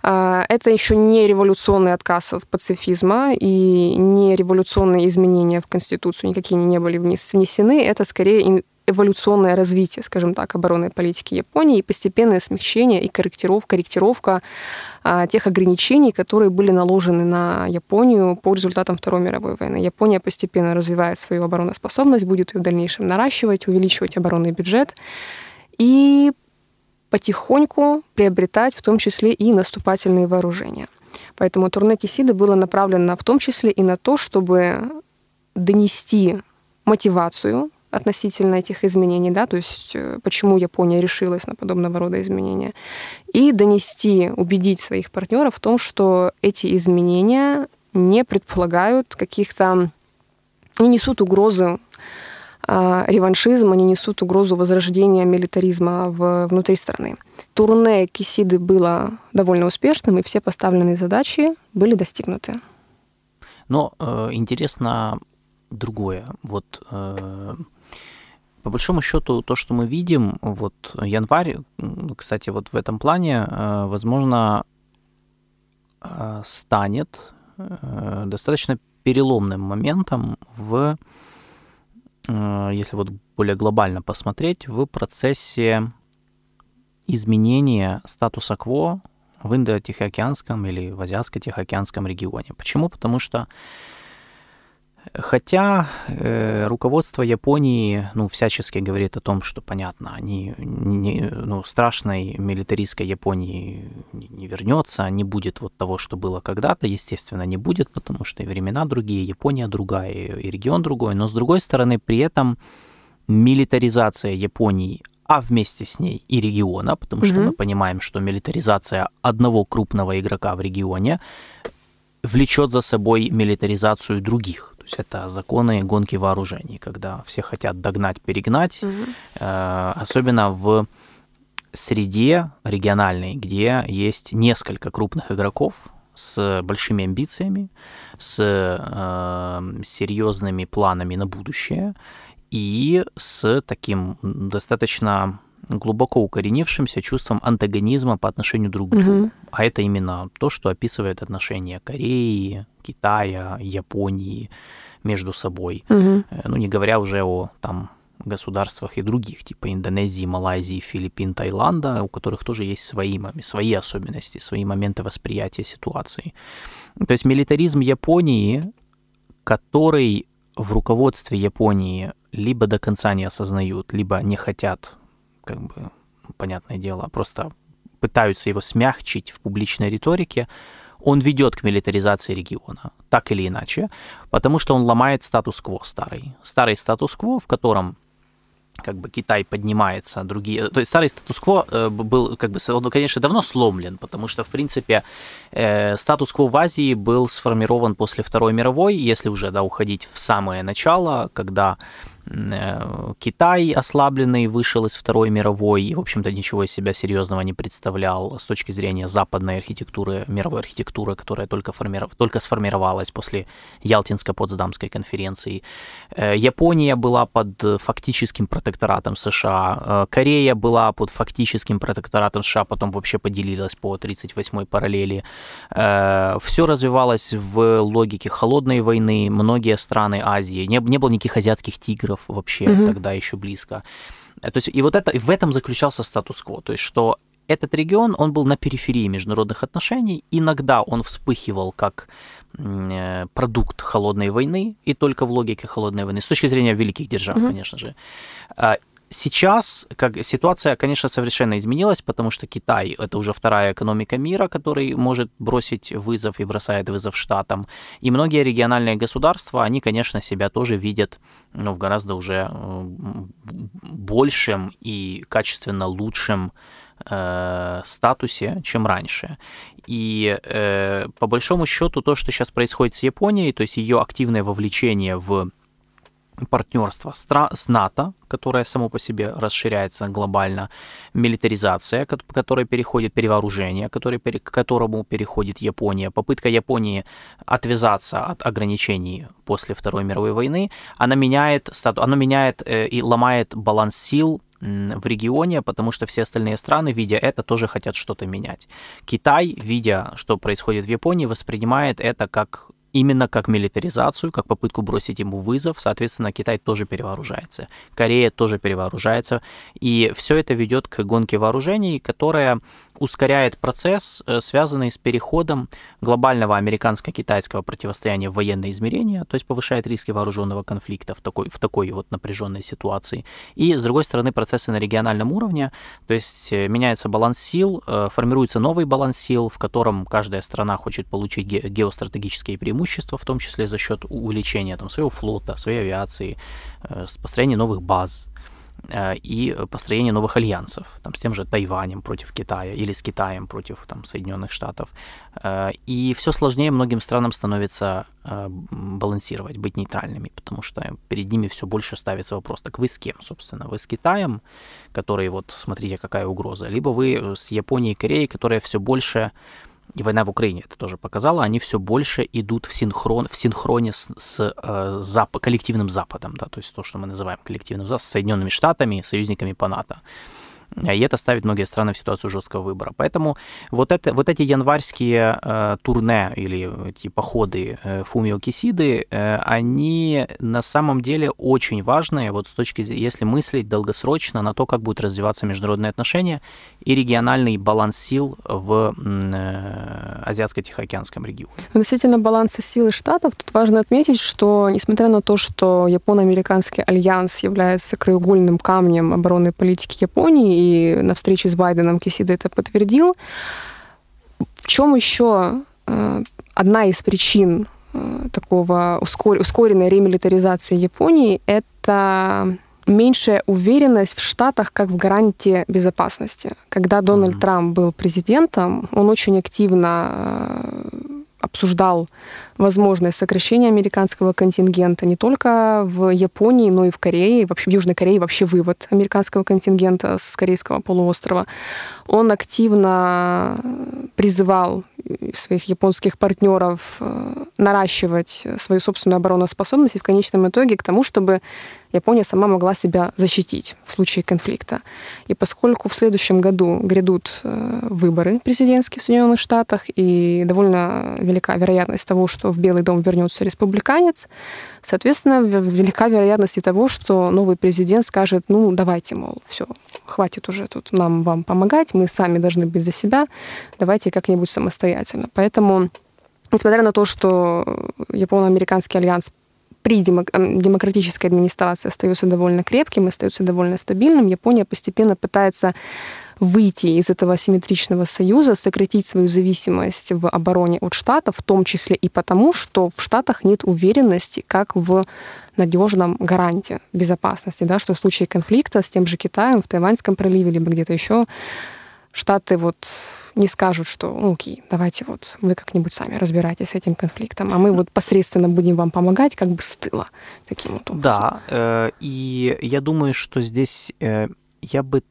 А, это еще не революционный отказ от пацифизма и не революционные изменения в Конституцию никакие не были внесены. Это скорее эволюционное развитие, скажем так, оборонной политики Японии и постепенное смягчение и корректировка, корректировка а, тех ограничений, которые были наложены на Японию по результатам Второй мировой войны. Япония постепенно развивает свою обороноспособность, будет ее в дальнейшем наращивать, увеличивать оборонный бюджет и потихоньку приобретать в том числе и наступательные вооружения. Поэтому турне Кисиды было направлено в том числе и на то, чтобы донести мотивацию относительно этих изменений, да, то есть э, почему Япония решилась на подобного рода изменения, и донести, убедить своих партнеров в том, что эти изменения не предполагают каких-то, не несут угрозы э, реваншизма, не несут угрозу возрождения милитаризма в, внутри страны. Турне Кисиды было довольно успешным, и все поставленные задачи были достигнуты. Но э, интересно другое. Вот э, по большому счету, то, что мы видим, вот январь, кстати, вот в этом плане, э, возможно, э, станет э, достаточно переломным моментом в, если вот более глобально посмотреть, в процессе изменения статуса КВО в Индо-Тихоокеанском или в Азиатско-Тихоокеанском регионе. Почему? Потому что Хотя э, руководство Японии, ну, всячески говорит о том, что, понятно, они, не, ну, страшной милитаристской Японии не, не вернется, не будет вот того, что было когда-то, естественно, не будет, потому что и времена другие, Япония другая, и, и регион другой, но, с другой стороны, при этом милитаризация Японии, а вместе с ней и региона, потому mm-hmm. что мы понимаем, что милитаризация одного крупного игрока в регионе влечет за собой милитаризацию других есть это законы гонки вооружений, когда все хотят догнать, перегнать, угу. э, особенно в среде региональной, где есть несколько крупных игроков, с большими амбициями, с э, серьезными планами на будущее и с таким достаточно глубоко укоренившимся чувством антагонизма по отношению друг к другу. Угу. А это именно то, что описывает отношения Кореи, Китая, Японии между собой. Угу. Ну, не говоря уже о там государствах и других, типа Индонезии, Малайзии, Филиппин, Таиланда, у которых тоже есть свои, свои особенности, свои моменты восприятия ситуации. То есть милитаризм Японии, который в руководстве Японии либо до конца не осознают, либо не хотят, как бы, понятное дело, просто пытаются его смягчить в публичной риторике, он ведет к милитаризации региона, так или иначе, потому что он ломает статус-кво старый. Старый статус-кво, в котором как бы Китай поднимается, другие... То есть старый статус-кво э, был, как бы, он, конечно, давно сломлен, потому что, в принципе, э, статус-кво в Азии был сформирован после Второй мировой, если уже, да, уходить в самое начало, когда Китай ослабленный вышел из Второй мировой и, в общем-то, ничего из себя серьезного не представлял с точки зрения западной архитектуры, мировой архитектуры, которая только, формиров... только сформировалась после Ялтинско-Потсдамской конференции. Э, Япония была под фактическим протекторатом США, э, Корея была под фактическим протекторатом США, потом вообще поделилась по 38-й параллели. Все развивалось в логике холодной войны, многие страны Азии, не было никаких азиатских тигров, вообще угу. тогда еще близко. То есть и вот это, в этом заключался статус-кво, то есть что этот регион, он был на периферии международных отношений, иногда он вспыхивал как э, продукт холодной войны, и только в логике холодной войны, с точки зрения великих держав, mm конечно же. Сейчас как, ситуация, конечно, совершенно изменилась, потому что Китай — это уже вторая экономика мира, который может бросить вызов и бросает вызов Штатам. И многие региональные государства, они, конечно, себя тоже видят ну, в гораздо уже э, большем и качественно лучшем э, статусе, чем раньше. И э, по большому счету то, что сейчас происходит с Японией, то есть ее активное вовлечение в партнерство с НАТО, которое само по себе расширяется глобально, милитаризация, к которой переходит перевооружение, который, к которому переходит Япония, попытка Японии отвязаться от ограничений после Второй мировой войны, она меняет, она меняет э, и ломает баланс сил в регионе, потому что все остальные страны, видя это, тоже хотят что-то менять. Китай, видя, что происходит в Японии, воспринимает это как именно как милитаризацию, как попытку бросить ему вызов. Соответственно, Китай тоже перевооружается. Корея тоже перевооружается. И все это ведет к гонке вооружений, которая ускоряет процесс, э, связанный с переходом глобального американско-китайского противостояния в военное измерение, то есть повышает риски вооруженного конфликта в такой, в такой вот напряженной ситуации. И, с другой стороны, процессы на региональном уровне, то есть э, меняется баланс сил, э, формируется новый баланс сил, в котором каждая страна хочет получить геостратегические преимущества, в том числе за счет увеличения там, своего флота, своей авиации, построения новых баз, и построение новых альянсов, там, с тем же Тайванем против Китая или с Китаем против там, Соединенных Штатов. Э, и все сложнее многим странам становится э, балансировать, быть нейтральными, потому что перед ними все больше ставится вопрос, так вы с кем, собственно? Вы с Китаем, который вот, смотрите, какая угроза, либо вы с Японией и Кореей, которая все больше и война в Украине это тоже показала, они все больше идут в, синхрон, в синхроне с, с э, зап, коллективным Западом, да, то есть то, что мы называем коллективным Западом, с Соединенными Штатами, союзниками по НАТО. А, и это ставит многие страны в ситуацию жесткого выбора. Поэтому вот, это, вот эти январские э, турне или эти походы э, Фумио Кисиды, э, они на самом деле очень важные, вот с точки зрения, если мыслить долгосрочно на то, как будут развиваться международные отношения и региональный баланс сил в э, Азиатско-Тихоокеанском регионе. Относительно баланса сил и штатов, тут важно отметить, что несмотря на то, что Японо-Американский альянс является краеугольным камнем оборонной политики Японии, и на встрече с Байденом Кисида это подтвердил. В чем еще э, одна из причин э, такого ускоренной ремилитаризации Японии – это меньшая уверенность в Штатах как в гарантии безопасности. Когда Дональд mm-hmm. Трамп был президентом, он очень активно э, обсуждал возможное сокращение американского контингента не только в Японии, но и в Корее, вообще в Южной Корее, вообще вывод американского контингента с Корейского полуострова. Он активно призывал своих японских партнеров э, наращивать свою собственную обороноспособность и в конечном итоге к тому, чтобы Япония сама могла себя защитить в случае конфликта. И поскольку в следующем году грядут э, выборы президентские в Соединенных Штатах, и довольно велика вероятность того, что в Белый дом вернется республиканец, соответственно, велика вероятность и того, что новый президент скажет, ну, давайте, мол, все, хватит уже тут нам вам помогать, мы сами должны быть за себя, давайте как-нибудь самостоятельно. Поэтому Несмотря на то, что Японо-Американский альянс при демократической администрации остается довольно крепким, остается довольно стабильным, Япония постепенно пытается выйти из этого асимметричного союза, сократить свою зависимость в обороне от Штатов, в том числе и потому, что в Штатах нет уверенности, как в надежном гаранте безопасности, да, что в случае конфликта с тем же Китаем в Тайваньском проливе либо где-то еще Штаты вот не скажут, что, ну, окей, давайте вот вы как-нибудь сами разбирайтесь с этим конфликтом, а мы вот посредственно будем вам помогать как бы с тыла таким вот образом. Да, э, и я думаю, что здесь э, я бы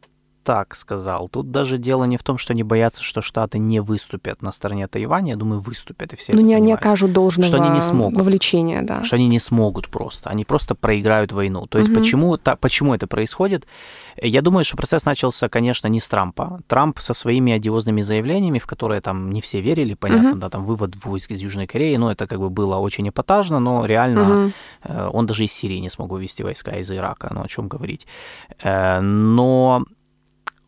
так сказал. Тут даже дело не в том, что они боятся, что Штаты не выступят на стороне Тайваня. Я думаю, выступят, и все Ну, не, не окажут должного что они не смогут, вовлечения, да. Что они не смогут просто. Они просто проиграют войну. То есть угу. почему, та, почему это происходит? Я думаю, что процесс начался, конечно, не с Трампа. Трамп со своими одиозными заявлениями, в которые там не все верили, понятно, угу. да, там вывод войск из Южной Кореи, ну, это как бы было очень эпатажно, но реально угу. он даже из Сирии не смог вывести войска, из Ирака, ну, о чем говорить. Э, но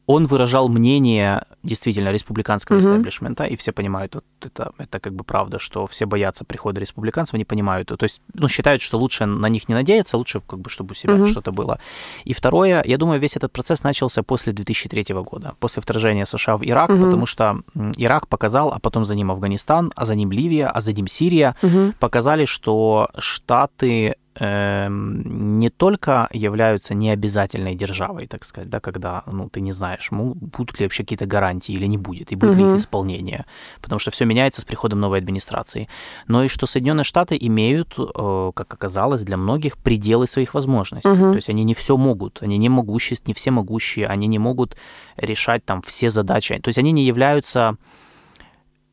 он выражал мнение действительно республиканского mm-hmm. истеблишмента, и все понимают, вот это, это как бы правда, что все боятся прихода республиканцев, они понимают, то есть, ну, считают, что лучше на них не надеяться, лучше как бы, чтобы у себя mm-hmm. что-то было. И второе, я думаю, весь этот процесс начался после 2003 года, после вторжения США в Ирак, mm-hmm. потому что Ирак показал, а потом за ним Афганистан, а за ним Ливия, а за ним Сирия, mm-hmm. показали, что Штаты не только являются необязательной державой, так сказать, да, когда ну, ты не знаешь, будут ли вообще какие-то гарантии или не будет, и будет угу. ли их исполнение, потому что все меняется с приходом новой администрации, но и что Соединенные Штаты имеют, э, как оказалось, для многих пределы своих возможностей, угу. то есть они не все могут, они не могущие, не все могущие, они не могут решать там все задачи, то есть они не являются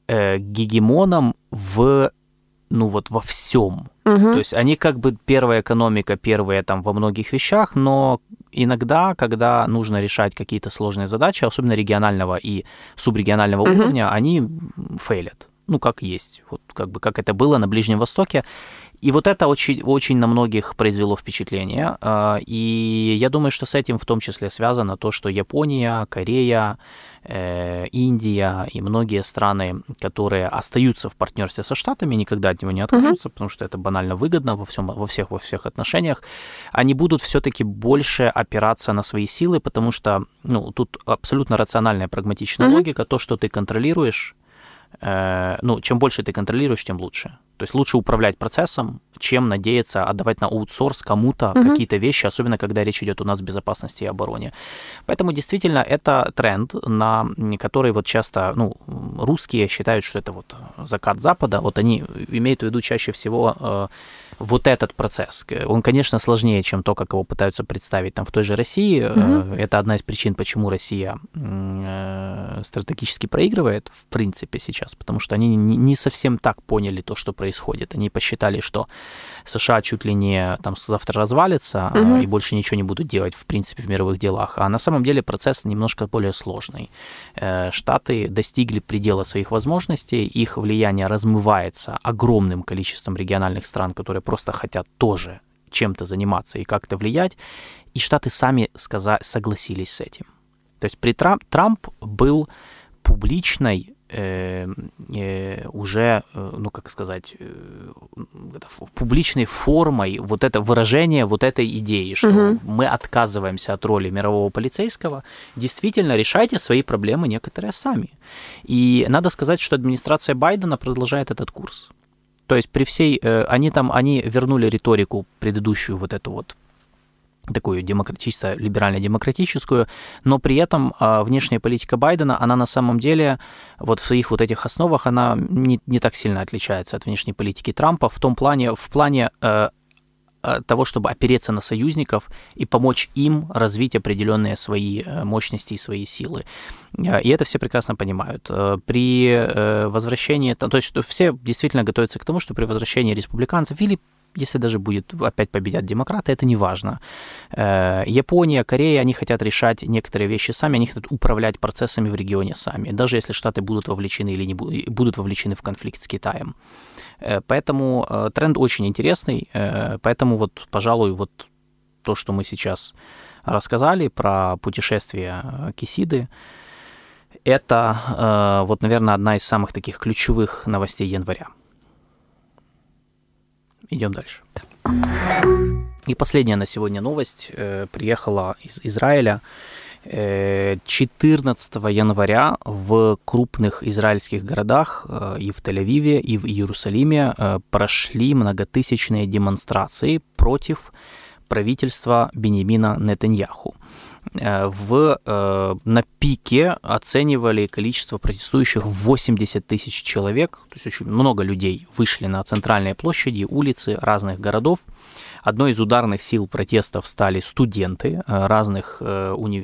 э, гегемоном в ну вот во всем. Угу. То есть они как бы первая экономика, первые там во многих вещах, но иногда, когда нужно решать какие-то сложные задачи, особенно регионального и субрегионального угу. уровня, они фейлят. Ну, как есть. Вот как бы как это было на Ближнем Востоке. И вот это очень, очень на многих произвело впечатление. А, и я думаю, что с этим в том числе связано то, что Япония, Корея, Индия и многие страны, которые остаются в партнерстве со Штатами, никогда от него не откажутся, uh-huh. потому что это банально выгодно во, всем, во всех во всех отношениях, они будут все-таки больше опираться на свои силы, потому что ну, тут абсолютно рациональная, прагматичная uh-huh. логика, то, что ты контролируешь, э, ну, чем больше ты контролируешь, тем лучше. То есть лучше управлять процессом, чем надеяться отдавать на аутсорс кому-то угу. какие-то вещи, особенно когда речь идет у нас о безопасности и обороне. Поэтому действительно это тренд, на который вот часто ну, русские считают, что это вот закат Запада. Вот они имеют в виду чаще всего э, вот этот процесс. Он, конечно, сложнее, чем то, как его пытаются представить там в той же России. Угу. Это одна из причин, почему Россия э, стратегически проигрывает, в принципе, сейчас, потому что они не совсем так поняли то, что происходит. Они посчитали, что США чуть ли не там завтра развалится угу. и больше ничего не будут делать, в принципе, в мировых делах. А на самом деле процесс немножко более сложный. Э, Штаты достигли предела своих возможностей, их влияние размывается огромным количеством региональных стран, которые просто хотят тоже чем-то заниматься и как-то влиять, и Штаты сами сказа- согласились с этим. То есть при Трамп, Трамп был публичной э, э, уже, э, ну как сказать, э, публичной формой вот это выражение вот этой идеи, что угу. мы отказываемся от роли мирового полицейского, действительно решайте свои проблемы некоторые сами. И надо сказать, что администрация Байдена продолжает этот курс. То есть при всей, э, они там, они вернули риторику предыдущую вот эту вот такую демократическую, либерально-демократическую, но при этом э, внешняя политика Байдена, она на самом деле вот в своих вот этих основах, она не, не так сильно отличается от внешней политики Трампа в том плане, в плане э, того, чтобы опереться на союзников и помочь им развить определенные свои э, мощности и свои силы. И это все прекрасно понимают. При возвращении, то есть все действительно готовятся к тому, что при возвращении республиканцев или если даже будет опять победят демократы, это не важно. Э, Япония, Корея, они хотят решать некоторые вещи сами, они хотят управлять процессами в регионе сами, даже если Штаты будут вовлечены или не будут вовлечены в конфликт с Китаем. Э, поэтому э, тренд очень интересный, поэтому вот, пожалуй, вот то, что мы сейчас рассказали про путешествие Кисиды, это вот, наверное, одна из самых таких ключевых новостей января. Идем дальше. И последняя на сегодня новость э, приехала из Израиля. 14 э, января в крупных израильских городах э, и в Тель-Авиве, и в Иерусалиме прошли многотысячные демонстрации против правительства Бенемина Нетаньяху. В, на пике оценивали количество протестующих в 80 тысяч человек, то есть очень много людей вышли на центральные площади, улицы разных городов. Одной из ударных сил протестов стали студенты э, разных э, уни...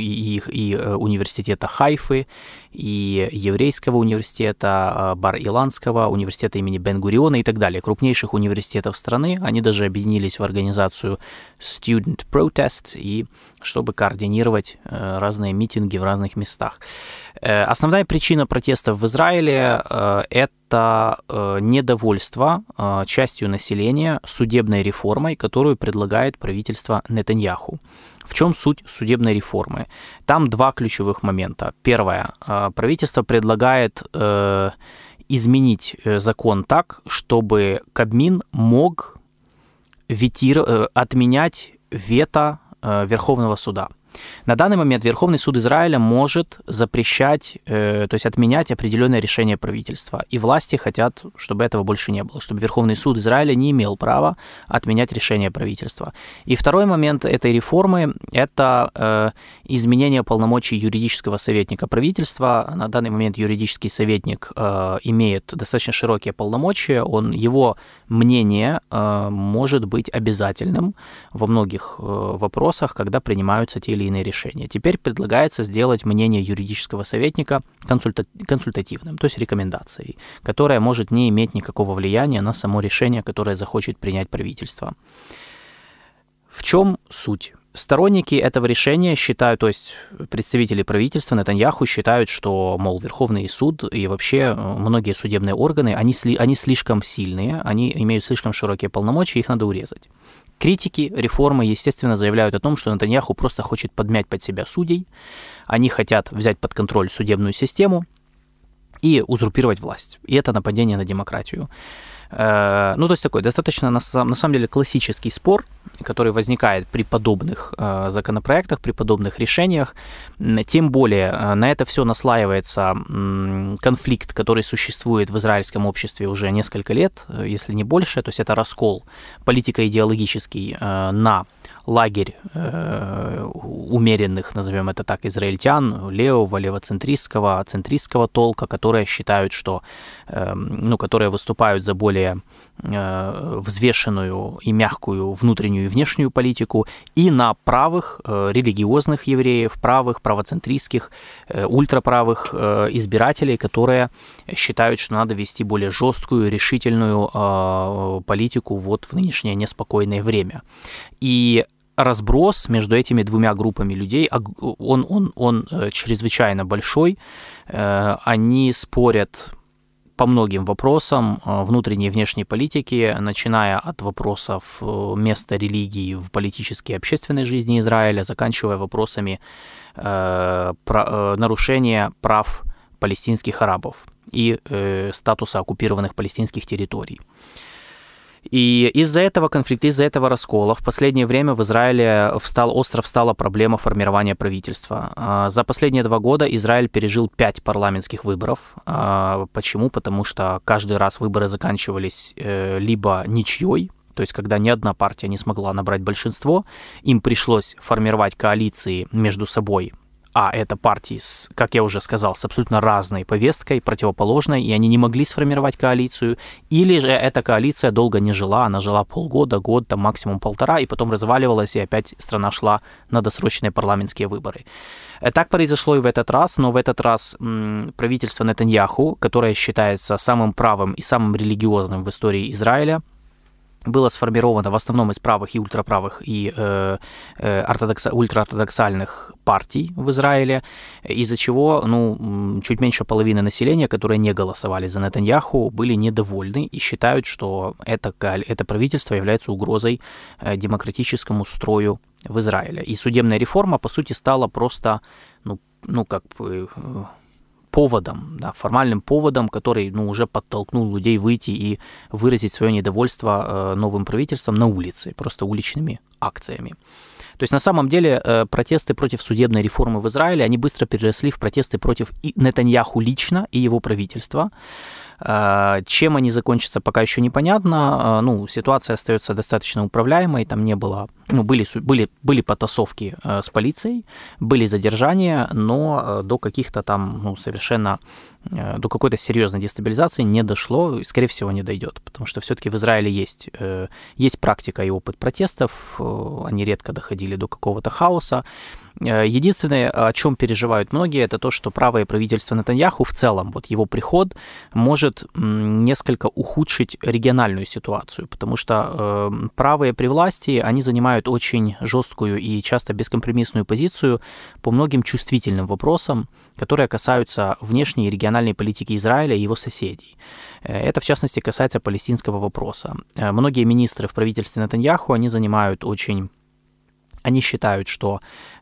и, и э, университета Хайфы, и Еврейского университета, Бар-Иланского, университета имени Бен-Гуриона и так далее, крупнейших университетов страны. Они даже объединились в организацию Student Protest, и чтобы координировать разные митинги в разных местах. Основная причина протестов в Израиле – это это э, недовольство э, частью населения судебной реформой, которую предлагает правительство Нетаньяху. В чем суть судебной реформы? Там два ключевых момента. Первое. Э, правительство предлагает изменить закон так, чтобы Кабмин мог ветир, отменять вето Верховного суда. На данный момент Верховный суд Израиля может запрещать, э, то есть отменять определенное решение правительства. И власти хотят, чтобы этого больше не было, чтобы Верховный суд Израиля не имел права отменять решение правительства. И второй момент этой реформы – это э, изменение полномочий юридического советника правительства. На данный момент юридический советник э, имеет достаточно широкие полномочия, он, его мнение э, может быть обязательным во многих э, вопросах, когда принимаются те или иные решения. Теперь предлагается сделать мнение юридического советника консульта- консультативным, то есть рекомендацией, которая может не иметь никакого влияния на само решение, которое захочет принять правительство. В чем суть? Сторонники этого решения считают, то есть представители правительства Нетаньяху считают, что, мол, Верховный суд и вообще э, многие судебные органы, они, они слишком сильные, они имеют слишком широкие полномочия, их надо урезать. Критики реформы, естественно, заявляют о том, что Нетаньяху просто хочет подмять под себя судей, они хотят взять под контроль судебную систему и узурпировать власть. И это нападение на демократию. Э, ну, то есть такой достаточно, на самом деле, классический спор, который возникает при подобных э, законопроектах, при подобных решениях. Тем более э, на это все наслаивается конфликт, который существует в израильском обществе уже несколько лет, если не больше. То есть это раскол политико-идеологический на лагерь э, умеренных, назовем это так, израильтян, левого, левоцентристского, центристского толка, которые считают, что, э, ну, которые выступают за более э, взвешенную и мягкую внутреннюю и внешнюю политику, и на правых э, религиозных евреев, правых, правоцентристских, э, ультраправых э, избирателей, которые считают, что надо вести более жесткую, решительную э, политику вот в нынешнее неспокойное время. И разброс между этими двумя группами людей, он, он, он э, чрезвычайно большой. Э, они спорят по многим вопросам э, внутренней и внешней политики, начиная от вопросов места религии в политической и общественной жизни Израиля, заканчивая вопросами нарушения прав палестинских арабов и статуса оккупированных палестинских территорий. И из-за этого конфликта, из-за этого раскола в последнее время в Израиле встал, остро встала проблема формирования правительства. А, за последние два года Израиль пережил пять парламентских выборов. А, почему? Потому что каждый раз выборы заканчивались э, либо ничьей, то есть когда ни одна партия не смогла набрать большинство, им пришлось формировать коалиции между собой а это партии, с, как я уже сказал, с абсолютно разной повесткой, противоположной, и они не могли сформировать коалицию, или же эта коалиция долго не жила, она жила полгода, год, там максимум полтора, и потом разваливалась, и опять страна шла на досрочные парламентские выборы. Э, так произошло и в этот раз, но в этот раз правительство Нетаньяху, которое считается самым правым и самым религиозным в истории Израиля, было сформировано в основном из правых и ультраправых и э, э, ортодокс, ультраортодоксальных партий в Израиле, из-за чего ну, чуть меньше половины населения, которые не голосовали за Нетаньяху, были недовольны и считают, что это, это правительство является угрозой э, демократическому строю в Израиле. И судебная реформа, по сути, стала просто, ну, ну как бы э, поводом, да, формальным поводом, который ну, уже подтолкнул людей выйти и выразить свое недовольство э, новым правительством на улице, просто уличными акциями. То есть на самом деле э, протесты против судебной реформы в Израиле, они быстро переросли в протесты против Нетаньяху лично и его правительства. Э, чем они закончатся, пока еще непонятно. Э, ну, ситуация остается достаточно управляемой, там не было, ну, были, были, были потасовки э, с полицией, были задержания, но до каких-то там, ну, совершенно, до какой-то серьезной дестабилизации не дошло, и, скорее всего, не дойдет, потому что все-таки в Израиле есть, есть практика и опыт протестов, они редко доходили до какого-то хаоса, Э, единственное, о чем переживают многие, это то, что правое правительство Натаньяху в целом, вот его приход может несколько ухудшить региональную ситуацию, потому что э, правые при власти, они занимают очень жесткую и часто бескомпромиссную позицию по многим чувствительным вопросам, которые касаются внешней и региональной политики Израиля и его соседей. Э, это, в частности, касается палестинского вопроса. Многие министры в правительстве Натаньяху, они занимают очень они считают, что,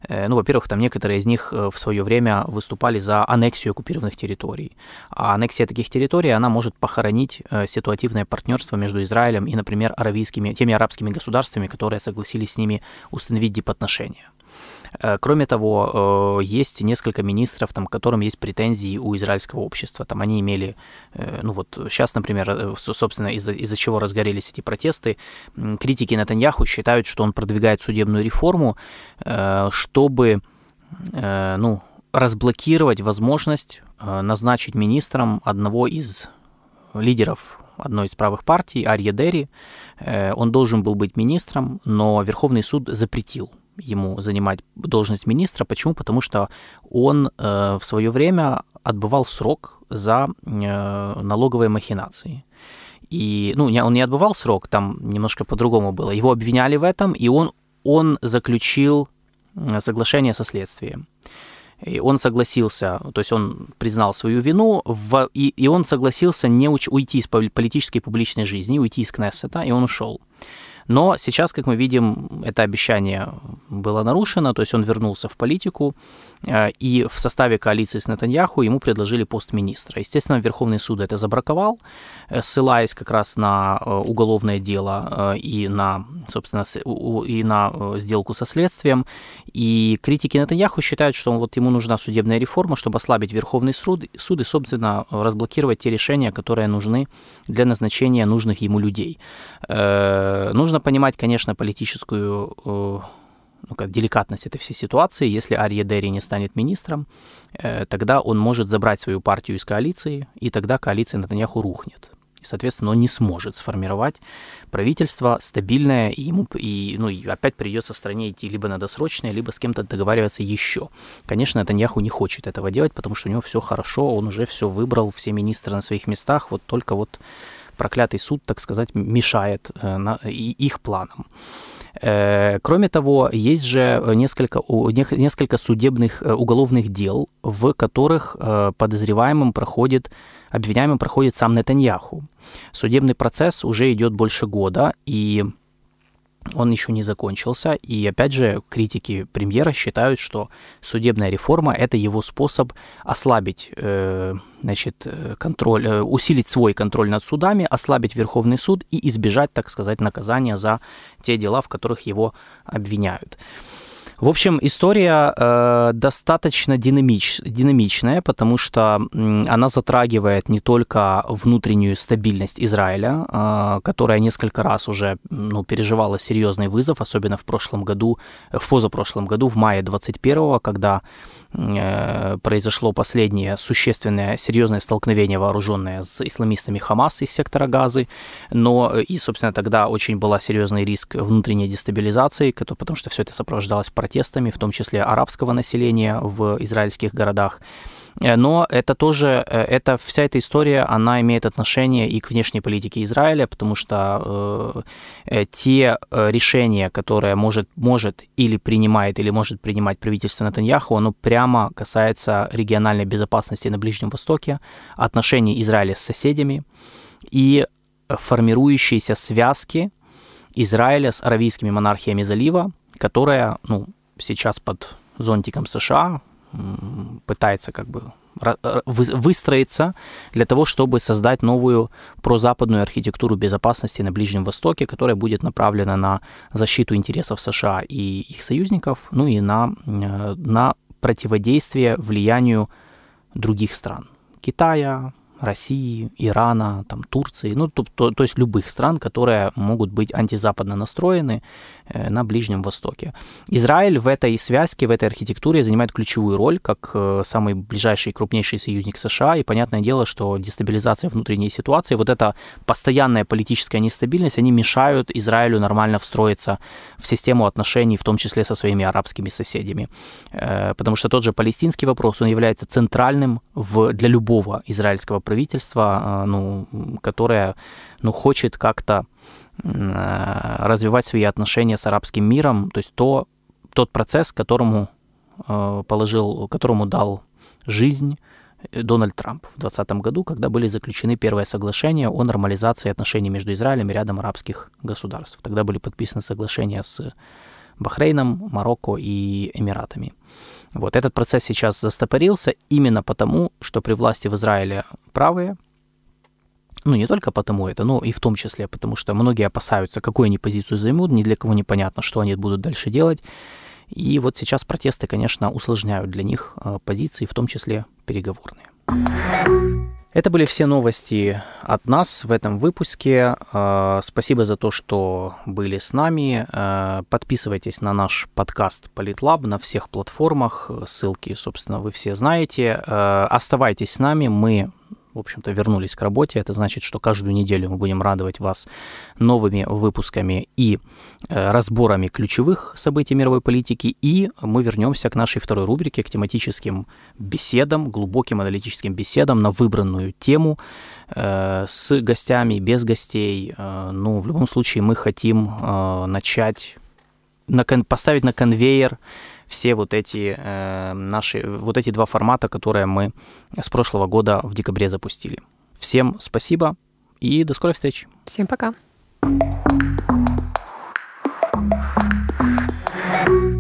э, ну, во-первых, там некоторые из них э, в свое время выступали за аннексию оккупированных территорий. А аннексия таких территорий, она может похоронить э, ситуативное партнерство между Израилем и, например, аравийскими, теми арабскими государствами, которые согласились с ними установить дипотношения. Э, кроме того, э, есть несколько министров, там, которым есть претензии у израильского общества. Там они имели, э, ну вот сейчас, например, собственно, из-за из чего разгорелись эти протесты, критики Натаньяху считают, что он продвигает судебную реформу, чтобы, ну, разблокировать возможность назначить министром одного из лидеров одной из правых партий, Арье Дерри. Он должен был быть министром, но Верховный суд запретил ему занимать должность министра. Почему? Потому что он э, в свое время отбывал срок за э, налоговые махинации. И, ну, не, он не отбывал срок, там немножко по-другому было. Его обвиняли в этом, и он, он заключил э, соглашение со следствием. И он согласился, то есть он признал свою вину, в, и, и он согласился не уч, уйти из политической публичной жизни, уйти из Кнессета, и он ушел. Но сейчас, как мы видим, это обещание было нарушено, то есть он вернулся в политику, и в составе коалиции с Нетаньяху ему предложили пост министра. Естественно, Верховный суд это забраковал, э, ссылаясь как раз на э, уголовное дело и на, собственно, и на сделку со следствием. И критики Нетаньяху считают, что вот ему нужна судебная реформа, чтобы ослабить Верховный суд, суд и, собственно, разблокировать те решения, которые нужны для назначения нужных ему людей. Нужно понимать, конечно, политическую ну, как деликатность этой всей ситуации. Если Арье Дерри не станет министром, э, тогда он может забрать свою партию из коалиции, и тогда коалиция Натаньяху рухнет. И, соответственно, он не сможет сформировать правительство стабильное, и ему и, ну, и опять придется стране идти либо на досрочное, либо с кем-то договариваться еще. Конечно, Натаньяху не хочет этого делать, потому что у него все хорошо, он уже все выбрал, все министры на своих местах, вот только вот проклятый суд, так сказать, мешает э, на, и, их планам. Э, кроме того, есть же несколько, несколько судебных э, уголовных дел, в которых э, подозреваемым проходит, обвиняемым проходит сам Нетаньяху. Судебный процесс уже идет больше года, и он еще не закончился. И опять же, критики премьера считают, что судебная реформа это его способ ослабить, э, значит, контроль, э, усилить свой контроль над судами, ослабить Верховный суд и избежать, так сказать, наказания за те дела, в которых его обвиняют. В общем, история э, достаточно динамич, динамичная, потому что э, она затрагивает не только внутреннюю стабильность Израиля, э, которая несколько раз уже ну, переживала серьезный вызов, особенно в прошлом году, в позапрошлом году, в мае 21 когда э, произошло последнее существенное, серьезное столкновение вооруженное с исламистами Хамас из сектора Газы, но и, собственно, тогда очень был серьезный риск внутренней дестабилизации, потому что все это сопровождалось протестами, в том числе арабского населения в израильских городах. Э, но это тоже, э, это, вся эта история, она имеет отношение и к внешней политике Израиля, потому что э, те э, решения, которые может, может или принимает, или может принимать правительство Натаньяху, оно прямо касается региональной безопасности на Ближнем Востоке, отношений Израиля с соседями и формирующиеся связки Израиля с аравийскими монархиями залива, которая ну, сейчас под зонтиком США пытается как бы выстроиться для того, чтобы создать новую прозападную архитектуру безопасности на Ближнем Востоке, которая будет направлена на защиту интересов США и их союзников, ну и на, э, на противодействие влиянию других стран. Китая, России, Ирана, там, Турции, ну, то, то, то есть любых стран, которые могут быть антизападно настроены э, на Ближнем Востоке. Израиль в этой связке, в этой архитектуре занимает ключевую роль, как э, самый ближайший и крупнейший союзник США, и понятное дело, что дестабилизация внутренней ситуации, вот эта постоянная политическая нестабильность, они мешают Израилю нормально встроиться в систему отношений, в том числе со своими арабскими соседями. Э, потому что тот же палестинский вопрос, он является центральным в, для любого израильского правительства, а, ну, которое ну, хочет как-то а, развивать свои отношения с арабским миром, то есть то, тот процесс, которому а, положил, которому дал жизнь Дональд Трамп в 2020 году, когда были заключены первые соглашения о нормализации отношений между Израилем и рядом арабских государств. Тогда были подписаны соглашения с Бахрейном, Марокко и Эмиратами. Вот этот процесс сейчас застопорился именно потому, что при власти в Израиле правые, ну, не только потому это, но и в том числе потому, что многие опасаются, какую они позицию займут, ни для кого непонятно, что они будут дальше делать. И вот сейчас протесты, конечно, усложняют для них э, позиции, в том числе переговорные. Это были все новости от нас в этом выпуске. Э, спасибо за то, что были с нами. Э, подписывайтесь на наш подкаст Политлаб на всех платформах. Ссылки, собственно, вы все знаете. Э, оставайтесь с нами. Мы в общем-то, вернулись к работе. Это значит, что каждую неделю мы будем радовать вас новыми выпусками и э, разборами ключевых событий мировой политики. И мы вернемся к нашей второй рубрике, к тематическим беседам, глубоким аналитическим беседам на выбранную тему э, с гостями, без гостей. Э, ну, в любом случае, мы хотим э, начать, на, поставить на конвейер все вот эти э, наши, вот эти два формата, которые мы с прошлого года в декабре запустили. Всем спасибо и до скорой встречи. Всем пока. thank you